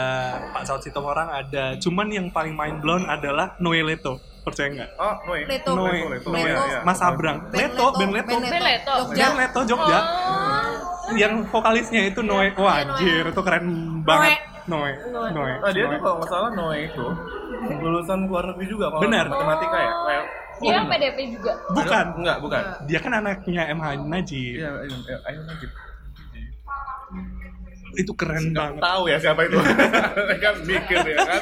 Pak Saud Sitomorang ada. Cuman yang paling mind blown adalah Noe Leto. Percaya nggak? Oh, Noe. Leto. Noe, Leto, Noe, iya, iya. Mas Abrang, Leto, Ben Leto, Ben Leto. Ben Leto Jogja. Oh. Yang vokalisnya itu Noe, wah anjir itu keren banget. Noe, Noe. Nah, dia tuh Noe. kalau nggak salah Noe itu lulusan luar negeri juga kalau Benar. matematika ya. Kayak Dia yang PDP juga. Bukan, Enggak, bukan. dia kan anaknya MH Najib. Iya, ayo, Najib. Itu keren banget. Tahu ya siapa itu? kan mikir ya kan.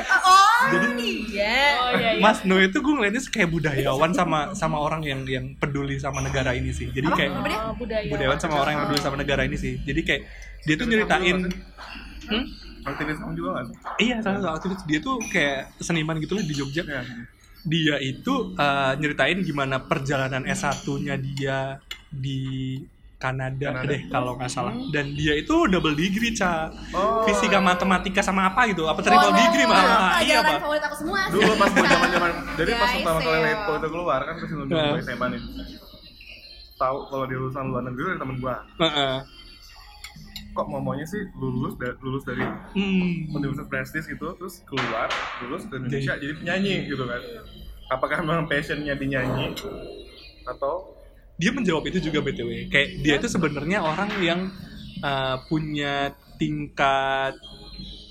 Jadi Iya. Oh iya iya. Mas Noe itu gue ngeliatnya kayak budayawan sama sama orang yang yang peduli sama negara ini sih. Jadi kayak Oh, budaya. budayawan sama orang yang peduli sama negara ini sih. Jadi kayak dia tuh nyeritain hmm? Aktivis kamu juga sih? Iya, salah satu aktivis dia tuh kayak seniman gitu lah di Jogja. Iya. Dia itu uh, nyeritain gimana perjalanan S1-nya dia di Kanada, Kanada. deh kalau nggak salah. Dan dia itu double degree, Ca. Oh. Fisika matematika sama apa gitu? Apa triple degree malah? Iya, Pak. favorit aku semua. Dulu pas mau zaman zaman jadi pas pertama kali ya. Leto itu keluar kan terus nunggu SMA nih. Tahu kalau dia lulusan luar negeri dari temen gua. Heeh. Kok mau maunya sih lulus da- lulus dari Hmm. universitas prestis gitu terus keluar lulus ke Indonesia jadi penyanyi gitu kan. Apakah memang passionnya di nyanyi atau? Dia menjawab itu juga btw kayak dia itu sebenarnya orang yang uh, punya tingkat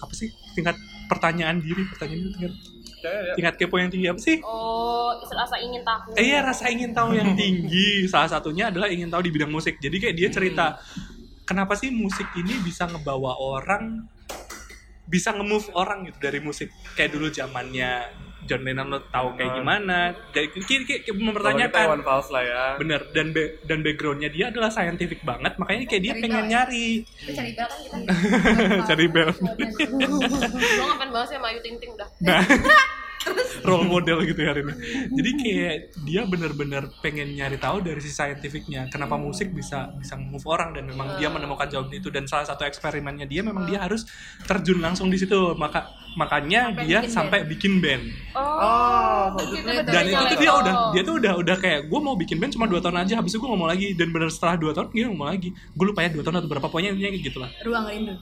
apa sih? Tingkat pertanyaan diri pertanyaan diri tingkat, ya, ya. tingkat kepo yang tinggi apa sih? Oh, rasa ingin tahu. Eh, iya rasa ingin tahu yang tinggi. Salah satunya adalah ingin tahu di bidang musik. Jadi kayak dia cerita kenapa sih musik ini bisa ngebawa orang bisa nge-move orang gitu dari musik? Kayak dulu zamannya John Lennon lo tahu kayak gimana? Kayak kayak, kayak, mempertanyakan Kalau kita Iwan Fals lah ya. Bener dan ba- dan backgroundnya dia adalah scientific banget makanya kayak dia Cari pengen tahu ya? nyari. Cari bel kan kita. cari bel Gue ngapain banget sih sama Ayu Ting Ting dah. nah role model gitu ya hari ini jadi kayak dia bener-bener pengen nyari tahu dari sisi saintifiknya kenapa musik bisa bisa move orang dan memang dia menemukan jawaban itu. Dan salah satu eksperimennya dia memang dia harus terjun langsung di situ. Maka makanya Sampai dia bikin sampai bikin band. Oh Gitu, dan itu tuh dia udah dia tuh udah udah kayak gue mau bikin band cuma dua tahun aja habis itu gue nggak mau lagi. Dan bener setelah dua tahun dia nggak mau lagi. Gue lupa ya dua tahun atau berapa pokoknya intinya gitu lah. Ruang rindu.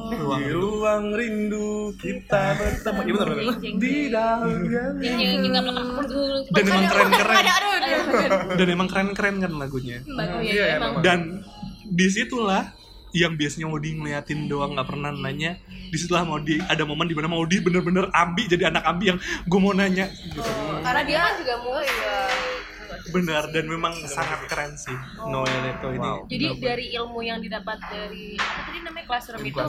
ruang di ruang rindu kita bertemu. Iya benar di dalam dan emang keren-keren. dan emang keren-keren kan lagunya. Oh Iya, iya, iya, dan di situlah yang biasanya Maudi ngeliatin doang nggak pernah nanya di situlah Maudi ada momen di mana Maudi bener-bener ambi jadi anak ambi yang gue mau nanya gitu Karena dia kan juga mau ya. benar dan memang sangat keren sih Noel itu ini Wow. Jadi dari ilmu yang didapat dari apa tadi namanya classroom itu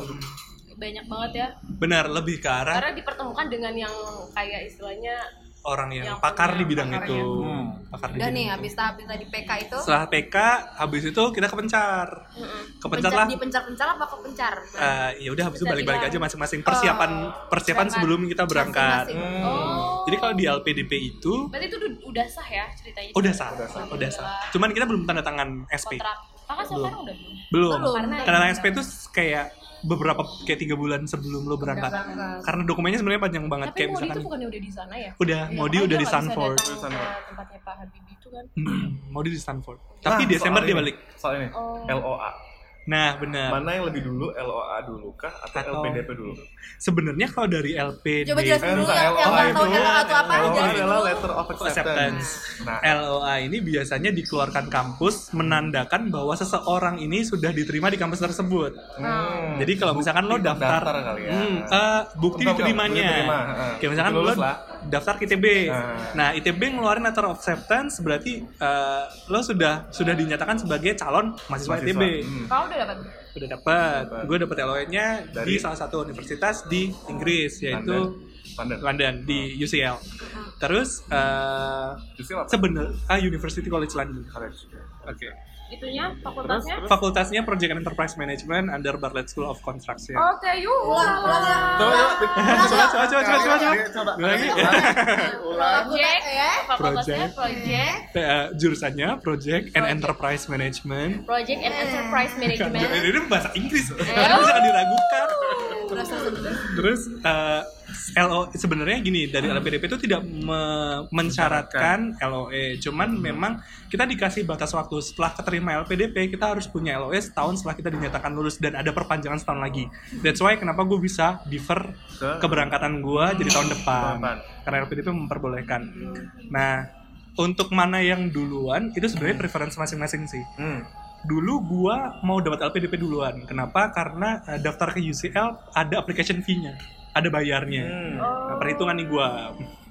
banyak banget ya. benar lebih ke arah Karena dipertemukan dengan yang kayak istilahnya orang yang Yang pakar di bidang pakarnya. itu Hmm. pakar di udah bidang nih itu. habis tahap tadi PK itu. setelah PK habis itu kita ke pencar ke pencar lah di pencar-pencar apa ke pencar? Eh, ya udah habis itu balik-balik aja masing-masing persiapan persiapan sebelum kita berangkat Masing-masing. Oh. jadi kalau di LPDP itu Berarti itu udah- udah sah ya ceritanya? udah sah Udah sah. udah sah cuman kita belum tanda tangan SP Kontrak. Kakak sekarang udah belum? belum Belum. karena tanda tangan SP itu kayak beberapa kayak tiga bulan sebelum lo berangkat berangkat. karena dokumennya sebenarnya panjang banget Tapi kayak Modi misalkan itu bukannya udah di sana ya? udah Iya, Modi udah di Stanford Stanford. tempatnya Pak Habibie itu kan. Hmm, Modi di Stanford tapi Nah, Desember soal dia balik soal ini Oh. LOA nah benar mana yang lebih dulu LOA dulu kah atau, Atau- LPDP dulu sebenarnya kalau dari LPD Coba jelasin dulu yang yang LOA tahu itu- yang nggak tahu apa LOA jelasin adalah dulu. letter of acceptance, acceptance. nah LOA ini biasanya dikeluarkan kampus menandakan bahwa seseorang ini sudah diterima di kampus tersebut. hmm, Jadi kalau misalkan lo bukti daftar, daftar kali ya Hmm, eh, bukti diterimanya. diterima, heeh. Kayak misalkan lo. Daftar ke ITB. Nah. Nah, ITB ngeluarin letter of acceptance berarti eh, lo sudah sudah dinyatakan sebagai calon mahasiswa, Mahasiswa. ITB. Hmm. Kau udah dapat? Udah dapat. Dapat. Gue dapet LOE-nya di Dari? salah satu universitas di Inggris yaitu London London di UCL. Terus eh Justru apa? sebenarnya ah, University College London. College. Oke. Itunya fakultasnya? Fakultasnya Project and Enterprise Management under Bartlett School of Construction. Oke, yuk. Ulang, ulang, ulang. Coba, coba, coba, coba, coba, coba, coba. coba. Lagi. Ulang. Project, ya. fakultasnya Project. project, Eh, jurusannya Project and Project. Enterprise Management. project and enterprise management. Ini bahasa Inggris, jangan diragukan. Terus LO sebenarnya gini dari LPDP itu tidak me- mensyaratkan LOE, cuman memang kita dikasih batas waktu setelah keterima LPDP kita harus punya LOE setahun setelah kita dinyatakan lulus dan ada perpanjangan setahun lagi. That's why kenapa gue bisa defer Ke- keberangkatan gue jadi tahun depan karena LPDP memperbolehkan. Nah untuk mana yang duluan itu sebenarnya preference masing-masing sih Hmm. dulu gua mau dapat LPDP duluan. Kenapa? Karena eh, daftar ke UCL ada application fee-nya, ada bayarnya. Hmm. Nah, perhitungan nih gua.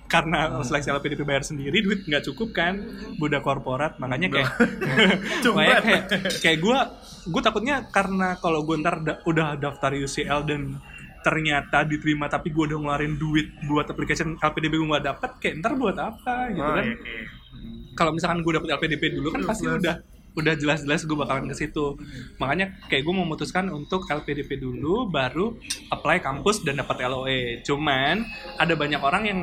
Karena seleksi LPDP bayar sendiri duit nggak cukup kan budak korporat makanya kayak makanya kayak kayak gue gue takutnya karena kalau gue ntar da- udah daftar UCL dan ternyata diterima tapi gue udah ngeluarin duit buat application LPDP gue nggak dapet kayak ntar buat apa gitu Oh, kan. iya, iya. kalau misalkan gue dapet LPDP dulu kan pasti udah udah jelas-jelas gue bakalan ke situ. Makanya kayak gue memutuskan untuk LPDP dulu baru apply kampus dan dapat LOE cuman ada banyak orang yang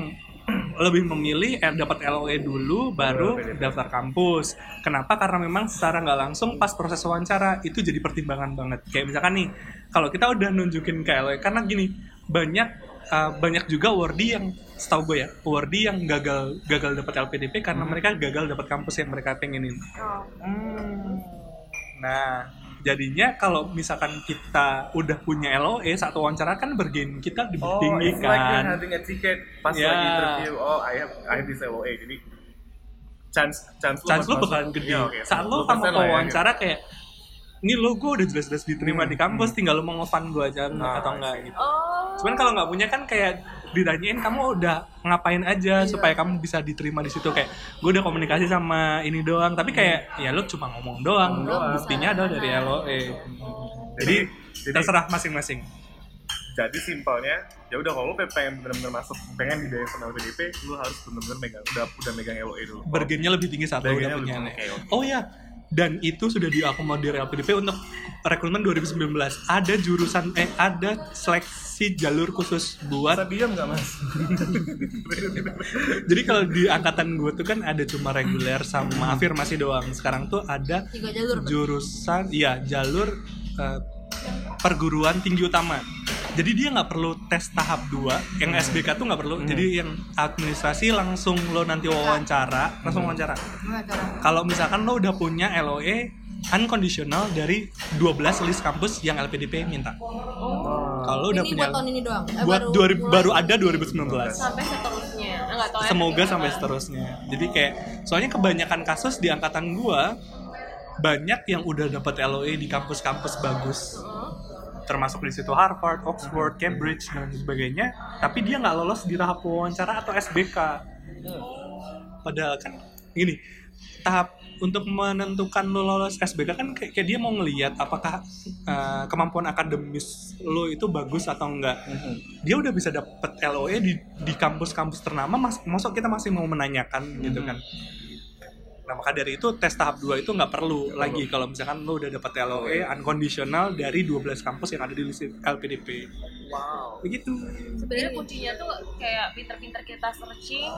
lebih memilih eh, dapat LOE dulu baru LPDP. daftar kampus. Kenapa? Karena memang secara nggak langsung pas proses wawancara itu jadi pertimbangan banget. Kayak misalkan nih kalau kita udah nunjukin ke LOE karena gini banyak uh, banyak juga wardi yang setahu gue ya wardi yang gagal gagal dapat LPDP karena mereka gagal dapat kampus yang mereka pengenin Oh. nah jadinya kalau misalkan kita udah punya LOE saat wawancara kan bergen kita lebih Oh, tinggi it's like having a ticket pas Ya. lagi interview. Oh, I have I have this LOA. Jadi chance chance lu chance lu masuk- bakalan gede Iya, oke, saat lu 10% sama ya, wawancara kayak ini lo gue udah jelas-jelas diterima Hmm, di kampus hmm. tinggal lu mau ngefan gue aja enggak Ah, atau enggak gitu Oh. cuman kalau nggak punya kan kayak ditanyain kamu udah ngapain aja supaya kamu bisa diterima di situ? Kayak gue udah komunikasi sama ini doang. Tapi kayak ya lu cuma ngomong doang. Ngomong doang. buktinya adalah dari LOE Jadi jadi terserah masing-masing. Jadi simpelnya ya udah kalau lu pengen bener-bener masuk pengen dibiayain sama LPDP lu harus bener-bener megang udah udah megang LOA dulu. Bergennya lebih tinggi saat lo udah Bergennya punya oke. Oh ya, dan itu sudah diakomodir LPDP untuk rekrutmen 2019. Ada jurusan eh ada seleksi jalur khusus buat. bisa diam nggak mas Jadi kalau di angkatan gue tuh kan ada cuma reguler sama afirmasi doang. Sekarang tuh ada Tiga jalur. jurusan, iya jalur eh, perguruan tinggi utama. Jadi dia nggak perlu tes tahap 2, yang SBK tuh nggak perlu. Jadi yang administrasi langsung lo nanti wawancara, langsung wawancara. Kalau misalkan lo udah punya LOE unconditional dari 12 list kampus yang LPDP minta. Kalau lo udah ini punya buat tahun ini doang. Eh, buat baru, dua- mulai. baru ada 2019. Sampai seterusnya. Enggak tahu ya, Semoga sampai seterusnya. Jadi kayak soalnya kebanyakan kasus di angkatan gua banyak yang udah dapat LOE di kampus-kampus bagus. Termasuk di situ Harvard, Oxford, Cambridge dan sebagainya, tapi dia nggak lolos di tahap wawancara atau SBK. Padahal kan gini, tahap untuk menentukan lo lolos SBK kan kayak, kayak dia mau ngelihat apakah uh, kemampuan akademis lo itu bagus atau enggak. Dia udah bisa dapet LOE di di kampus-kampus ternama, mas, masuk kita masih mau menanyakan gitu kan. Nah maka dari itu tes tahap 2 itu nggak perlu lagi kalau misalkan lo udah dapet LOE unconditional dari 12 kampus yang ada di list LPDP. wow Begitu. Sebenarnya kuncinya tuh kayak pinter-pinter kita searching,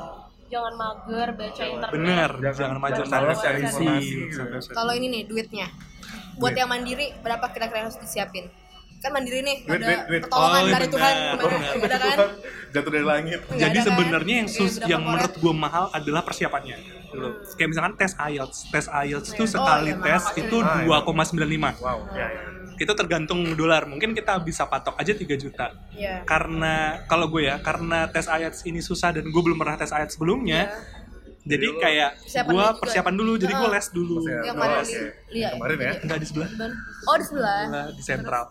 jangan mager baca internet. Bener, Jangan- jangan salah salah cari isi. informasi. Kalau ini nih duitnya. Buat Duit. yang mandiri berapa kira-kira harus disiapin? Kan mandiri nih Duit, ada duit, duit. pertolongan Oh, dari Tuhan kemarin, ada kan? jatuh dari langit Nggak Jadi kan? sebenarnya yang sus Iya, yang menurut gue mahal adalah persiapannya. Dulu. Kayak misalkan tes IELTS. Tes IELTS itu Oh, sekali iya, tes itu Ah, iya. 2,95. wow ya ya Itu tergantung dolar. Mungkin kita bisa patok aja 3 juta. Iya. Karena kalau gue ya, karena tes IELTS ini susah dan gue belum pernah tes IELTS sebelumnya. Jadi Jadi lu kayak persiapan gue dulu persiapan dulu, jadi gue les dulu. Persiapan. Yang Oh, kemarin di lihat. kemarin ya Enggak di sebelah, Oh di sebelah. sebelah di sentral.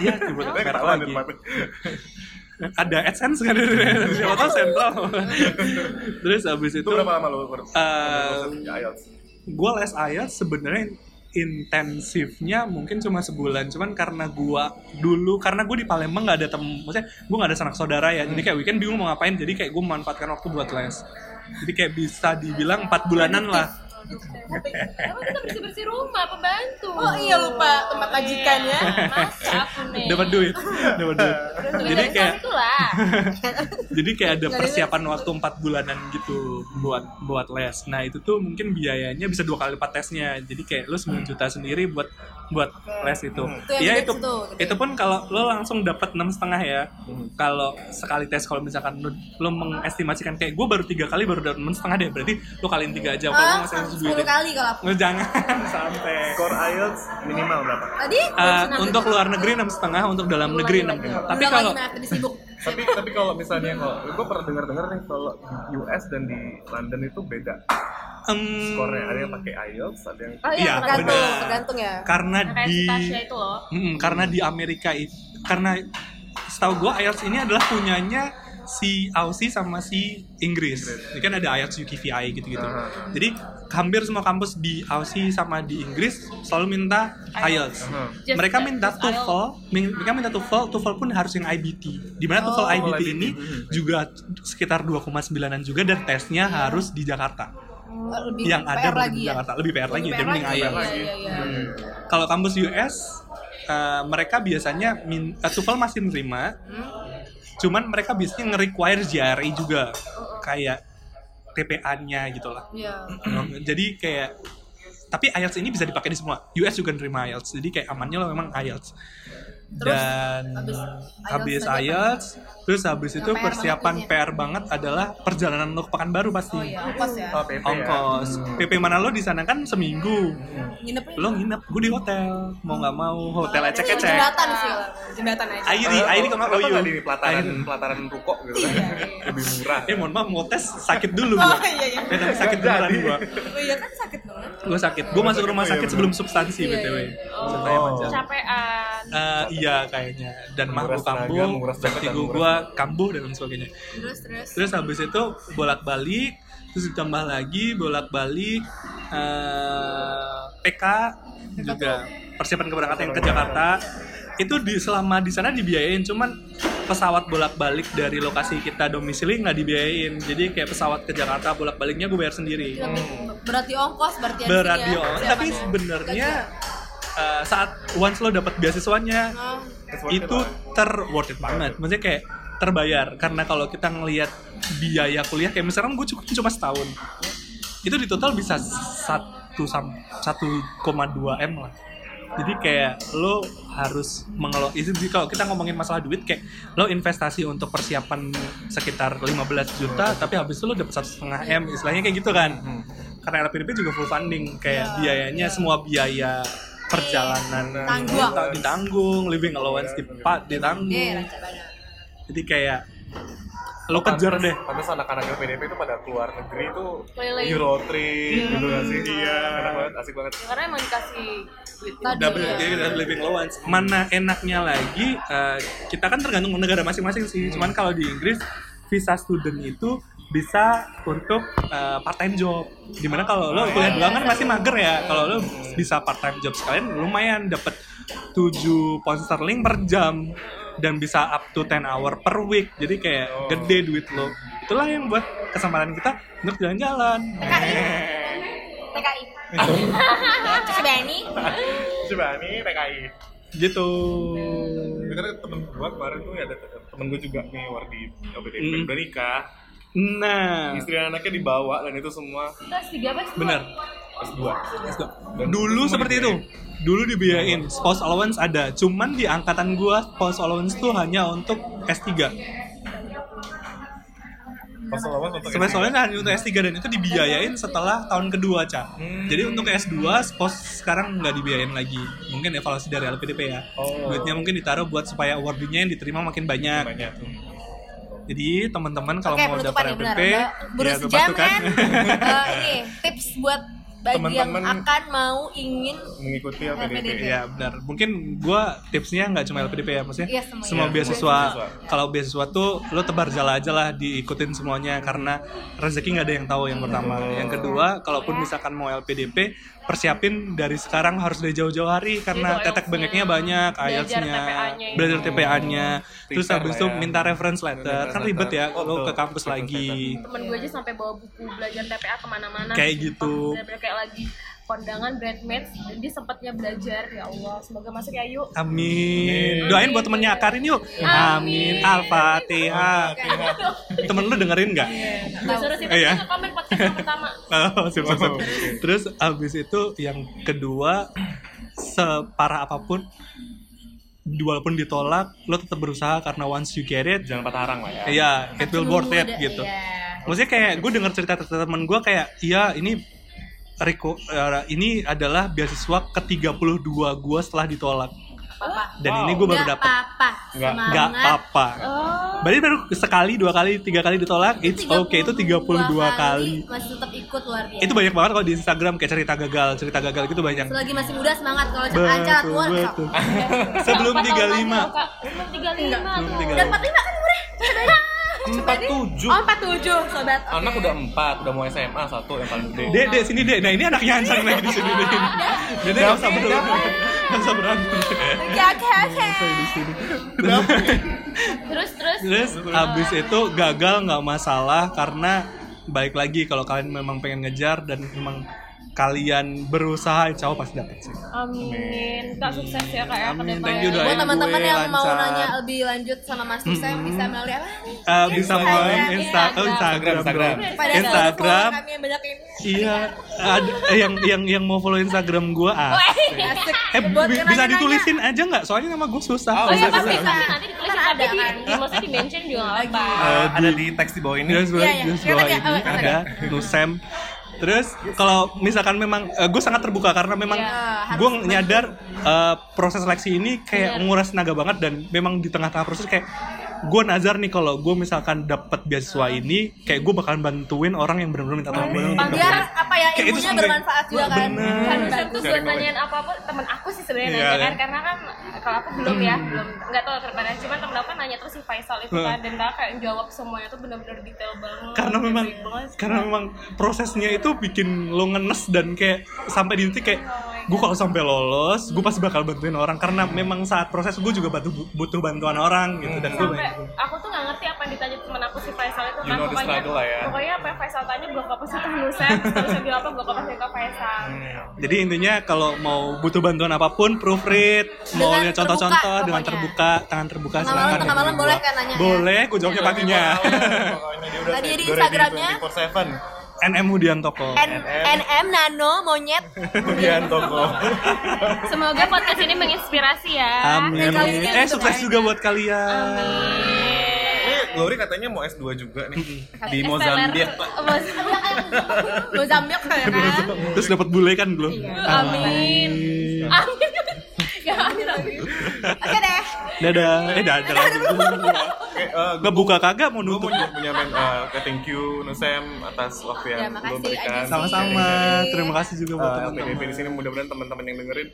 Iya, coba Tapi merah lagi. Ada AdSense kan? Siapa tahu sentral. Terus habis itu itu berapa lama lo ber- Eh, gue les IELTS sebenarnya intensifnya mungkin cuma sebulan. Cuman karena gue dulu karena gue di Palembang nggak ada tem maksudnya gue nggak ada sanak saudara ya. Jadi kayak weekend bingung mau ngapain jadi kayak gue memanfaatkan waktu buat les. Jadi kayak bisa dibilang empat bulanan lah Emang kita bersih-bersih rumah, pembantu. Oh iya lupa tempat majikan ya. Masa aku nih. dapat duit dapat duit jadi kayak itulah. jadi kayak ada persiapan waktu empat bulanan gitu buat buat les nah itu tuh mungkin biayanya bisa dua kali lipat tesnya jadi kayak lu 9 juta sendiri buat buat les itu Itu yang ya gede itu gede. itu pun kalau lo langsung dapat enam setengah ya kalau sekali tes kalau misalkan lo, lo mengestimasikan kayak gue baru tiga kali baru dapat enam setengah deh berarti lo kaliin tiga aja kalau lo masih harus sepuluh duit kali kalau aku. Nggak, jangan sampai skor IELTS minimal berapa Tadi Eh, untuk luar negeri enam setengah untuk dalam negeri enam tapi Ulang kalau tapi tapi kalau misalnya kalau gue pernah dengar dengar nih kalau di US dan di London itu beda em, skornya ada yang pakai IELTS ada yang Oh Iya, iya, tergantung, benar. tergantung ya. karena Yang kayak di itu loh. Mm, karena di Amerika itu karena setahu gue IELTS ini adalah punyanya si Aussie sama si Inggris. Ini kan ada IELTS UKVI gitu-gitu. Aha. Jadi hampir semua kampus di Aussie sama di Inggris selalu minta IELTS. Aha. Just- mereka minta TOEFL, mereka minta TOEFL, TOEFL pun harus yang IBT. Di mana TOEFL IBT IBT. ini juga sekitar 2,9an juga dan tesnya harus di Jakarta. Oh, Lebih yang ada PR lagi di ya. Jakarta. Lebih PR lagi, Lebih jadi mending lagi, IELTS. Hmm. Kalau kampus US, eh, mereka biasanya min, eh, TOEFL masih nerima, cuman mereka biasanya nge-require GRE juga, kayak TPA-nya gitu lah. Iya. Jadi kayak, tapi IELTS ini bisa dipakai di semua. US juga nerima IELTS, jadi kayak amannya lo memang IELTS. Terus, dan habis habis IELTS? IELTS terus habis itu PR persiapan PR banget adalah perjalanan lo ke Pekanbaru pasti Oh iya, ongkos ya. Oh, PP ya. ongkos PP mana lo di sana kan seminggu Nginepnya lo nginep gue di hotel mau nggak mau hotel Itu ecek ecek Jembatan sih, jembatan aja. Airi Airi kok nggak kenapa Oyo nggak di pelataran pelataran ruko gitu kan lebih murah eh mohon maaf mau tes sakit dulu Oh iya iya. Eh, tapi sakit beneran jadi. gua Oh iya kan sakit banget. gue sakit gue masuk rumah sakit sebelum substansi Iya, btw iya. Oh. Capean. Eh, iya kayaknya. Dan gue kambuh vertigo menguras- gue kambuh dan lain sebagainya. Terus terus. terus habis itu bolak balik terus ditambah lagi bolak balik PK juga. persiapan keberangkatan ke Jakarta. Itu di selama di sana dibiayain cuman pesawat bolak balik dari lokasi kita domisili nggak dibiayain. Jadi kayak pesawat ke Jakarta bolak baliknya gue bayar sendiri. Berarti ongkos berarti di ya, tapi persiapannya. sebenarnya eh, saat once lo dapat beasiswanya Oh, itu ter worth it banget. Maksudnya kayak terbayar. Karena kalau kita ngelihat biaya kuliah kayak misalkan gue cukup cuma setahun. Itu di total bisa satu satu koma dua m lah. Jadi kayak lo harus mengelola itu kalau kita ngomongin masalah duit kayak lo investasi untuk persiapan sekitar 15 juta tapi habis itu lo dapat satu setengah m istilahnya kayak gitu kan. Karena LPDP juga full funding kayak biayanya semua biaya perjalanan Tanggung. dita- ditanggung living allowance dipa- ditanggung Iya, rancak banget. jadi kayak lo kejar deh Pantes anak-anak LPDP itu pada keluar negeri itu. Euro trip gitu gak sih? Iya. Enak banget, asik banget. Karena emang dikasih duit. Double Iya. jadi double living allowance mana enaknya lagi eh, kita kan tergantung negara masing-masing sih cuman kalau di Inggris visa student itu bisa untuk eh, part time job. Di mana kalau lo kuliah doang kan masih mager ya. Kalau lo bisa part time job sekalian lumayan dapat 7 pound sterling per jam dan bisa up to 10 hour per week. Jadi kayak gede duit lo. Itulah yang buat kesempatan kita untuk jalan-jalan. Benny. Coba nih TKI. gitu. Karena temen gua kemarin tuh ada temen gua juga nih Wardi. LPDP Hmm. udah nikah. nah. Istri dan anaknya dibawa dan itu semua. Kelas tiga apa? bener S2. Dan dulu seperti itu. dulu dibiayain. Spouse allowance ada. Cuman di angkatan gua spouse allowance tuh hanya untuk S3 Pas spouse allowance hanya untuk S3 dan itu dibiayain setelah tahun kedua Ca Hmm. jadi untuk S2 spouse sekarang nggak dibiayain lagi mungkin evaluasi dari LPDP ya Oh. duitnya mungkin ditaruh buat supaya awardingnya yang diterima makin banyak banyak. jadi teman-teman kalau Oke, mau daftar ya. LPDP ya, sejam tuh kan. kan. Eh, ini tips buat bagi yang Teman-teman- akan mau ingin Mengikuti LPDP. LPDP. Iya benar. Mungkin gua tipsnya nggak cuma LPDP ya maksudnya. Iya, semuanya. semua Iya, beasiswa. semua beasiswa. Kalau beasiswa tuh lo tebar jala aja lah diikutin semuanya karena rezeki nggak ada yang tahu yang pertama. Yang kedua, kalaupun misalkan mau LPDP, persiapin dari sekarang harus dari jauh-jauh hari karena Iya, tetek IELTS-nya. bengeknya banyak, Belajar IELTS-nya, TPA-nya itu. belajar TPA-nya. Terus habis itu ya. minta reference letter. Kan ribet ya lo betul. ke kampus lagi. Temen gue aja sampai bawa buku belajar TPA ke mana-mana. Kayak gitu. Kayak lagi kondangan bridesmaids dan dia sempatnya belajar ya Allah semoga masuk ya yuk Amin. Doain buat temennya Karin yuk. Amin. Al-Fatihah. Temen lu dengerin nggak? Gak suruh sih Eh, ya. tapi komen podcast yang pertama Oh, sip, sip, sip. Terus abis itu yang kedua separah apa pun walaupun ditolak lo tetap berusaha karena once you get it Jangan patah arang lah ya. iya it will worth it gitu iya. maksudnya kayak gue dengar cerita cerita temen gue kayak iya ini Riko eh, ini adalah beasiswa ke 32 gue setelah ditolak Apa? dan ini gue baru dapat apa-apa. Nggak. Semangat. nggak apa berarti baru sekali dua kali tiga kali ditolak it's okay itu 32 kali Masih tetap ikut luar biasa. itu banyak banget kalau di Instagram kayak cerita gagal cerita gagal gitu banyak Selagi masih muda semangat kalau betul acara keluar. betul sebelum 35 belum 35 belum tuh 35 Dan 45 kan murah. Empat tujuh. Oh 47 sobat. Oke. Anak udah empat, udah mau SMA satu yang paling gede. Dek, dek, sini dek. Nah ini anaknya Hansan lagi di sini dek. Dek, dek, nggak usah berantem. Nggak usah berantem. Oke oke oke. Terus terus Terus abis itu gagal nggak masalah karena balik lagi kalau kalian memang pengen ngejar dan memang kalian berusaha insya Allah pasti dapet sih Amin. Kak sukses ya kak ya Amin. Thank you, doain Buat teman-teman gue yang mau nanya lebih lanjut sama Mas Nusem bisa melalui apa? Eh, bisa melalui Instagram, Insta oh, Instagram, Instagram. Pada Instagram follow kami yang banyak ini. iya ada eh, yang yang yang mau follow Instagram gua ah Asik. eh Buat bi- yang bisa ditulisin aja nggak soalnya nama gue susah Oh iya bisa, pasti nanti ditulis Ntar ada kan? di maksudnya di mention juga nggak apa. Eh, ada di teks di bawah ini. Di bawah, Iya, iya. ini Oh, ada Nusem. Terus kalau misalkan memang gue sangat terbuka karena memang Iya, gue nyadar eh, proses seleksi ini kayak menguras tenaga banget dan memang di tengah-tengah proses kayak gue nazar nih kalau gue misalkan dapat beasiswa ini kayak gue bakalan bantuin orang yang benar-benar minta tolong gue untuk Biar apa ya Kayak itu ilmunya bermanfaat juga kan. Bener. Kan Sharing buat nanyain apa-apa temen aku sih sebenarnya Iya, nanya kan? kan? karena kan kalau aku belum ya belum nggak tahu ke depannya cuman temen aku kan nanya terus si Faisal itu kan dan kakak kayak jawab semuanya tuh benar-benar detail banget karena memang banget karena memang prosesnya itu bikin lo ngenes dan kayak sampai di titik kayak gue kalau sampai lolos gue pasti bakal bantuin orang. Karena memang saat proses gue juga butuh butuh bantuan orang gitu dan gue aku tuh nggak ngerti apa yang ditanya temen aku si Faisal itu You kan pokoknya struggle lah ya. pokoknya apa yang Faisal tanya gue gak pasti ke Nusem terus dia bilang apa gue gak pasti ke Faisal Jadi intinya kalau mau butuh bantuan apa pun, proofread, mau lihat contoh-contoh dengan terbuka, tangan terbuka Tengah malam, tengah malam boleh kan nanya ya? Boleh, gue jawabnya paginya. Pokoknya dia udah Tadi di Instagramnya. 24/7. NM Mudiantoko. N NM Nano monyet. Kemudian toko. semoga podcast ini menginspirasi ya Amin. Ini Eh sukses juga buat kalian. Ini Glory katanya mau S2 juga nih di. Mozambik. Mozambik ya kan. Terus dapat bule kan belum? amin amin ya amin amin Oke deh. Dadah. Eh dadah lagi. Oke, eh, Ngebuka kagak mau gue mau nutup. menyampaikan uh, thank you Nusem atas waktu Ya, yang makasih, lo berikan. Sama-sama. Terima kasih juga buat Uh, teman-teman. Di sini mudah-mudahan teman-teman yang dengerin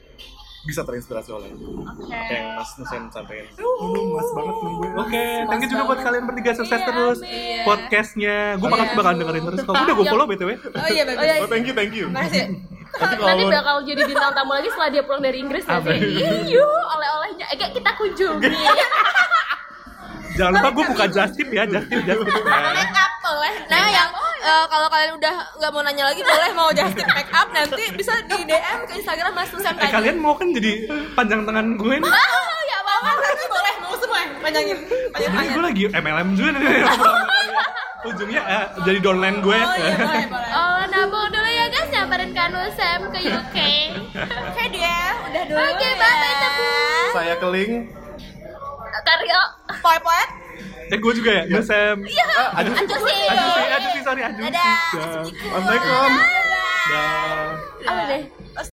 bisa terinspirasi oleh apa yang Mas Nusem sampaikan. Belum mas banget nungguin. Oke, thank you juga buat kalian bertiga sukses terus podcastnya. Gue bakal bakal dengerin terus. Kok udah gue follow btw. Oh iya bagus. Oh thank you thank you. Makasih. Nanti nanti kalau bakal jadi bintang tamu lagi setelah dia pulang dari Inggris nanti Amin. iyo oleh-olehnya eh kita kunjungi Jangan lupa gue buka just tip ya, just tip, just tip. Make up boleh. Nah yang eh, kalau kalian udah nggak mau nanya lagi boleh mau just tip make up nanti bisa di DM ke Instagram Mas Nusem Eh tadi. kalian mau kan jadi panjang tangan gue nih? Ah, ya apa nanti boleh mau semua panjangin panjang panjang. gue lagi MLM juga nih. Ujungnya eh, jadi downline gue. Oh iya boleh boleh. oh nabung dulu ya guys nyamperin Kanu Sam ke UK Oke dia udah dulu. Oke, ya. bye-bye, tebu. saya keling. Karyo Poet-poet. Eh gue juga ya, Gue Sam. Ah, aduh. Aduh sih Aduh sih, aduh sih, sorry, aduh sih. Dadah. Dah. Assalamualaikum. Dah. apa deh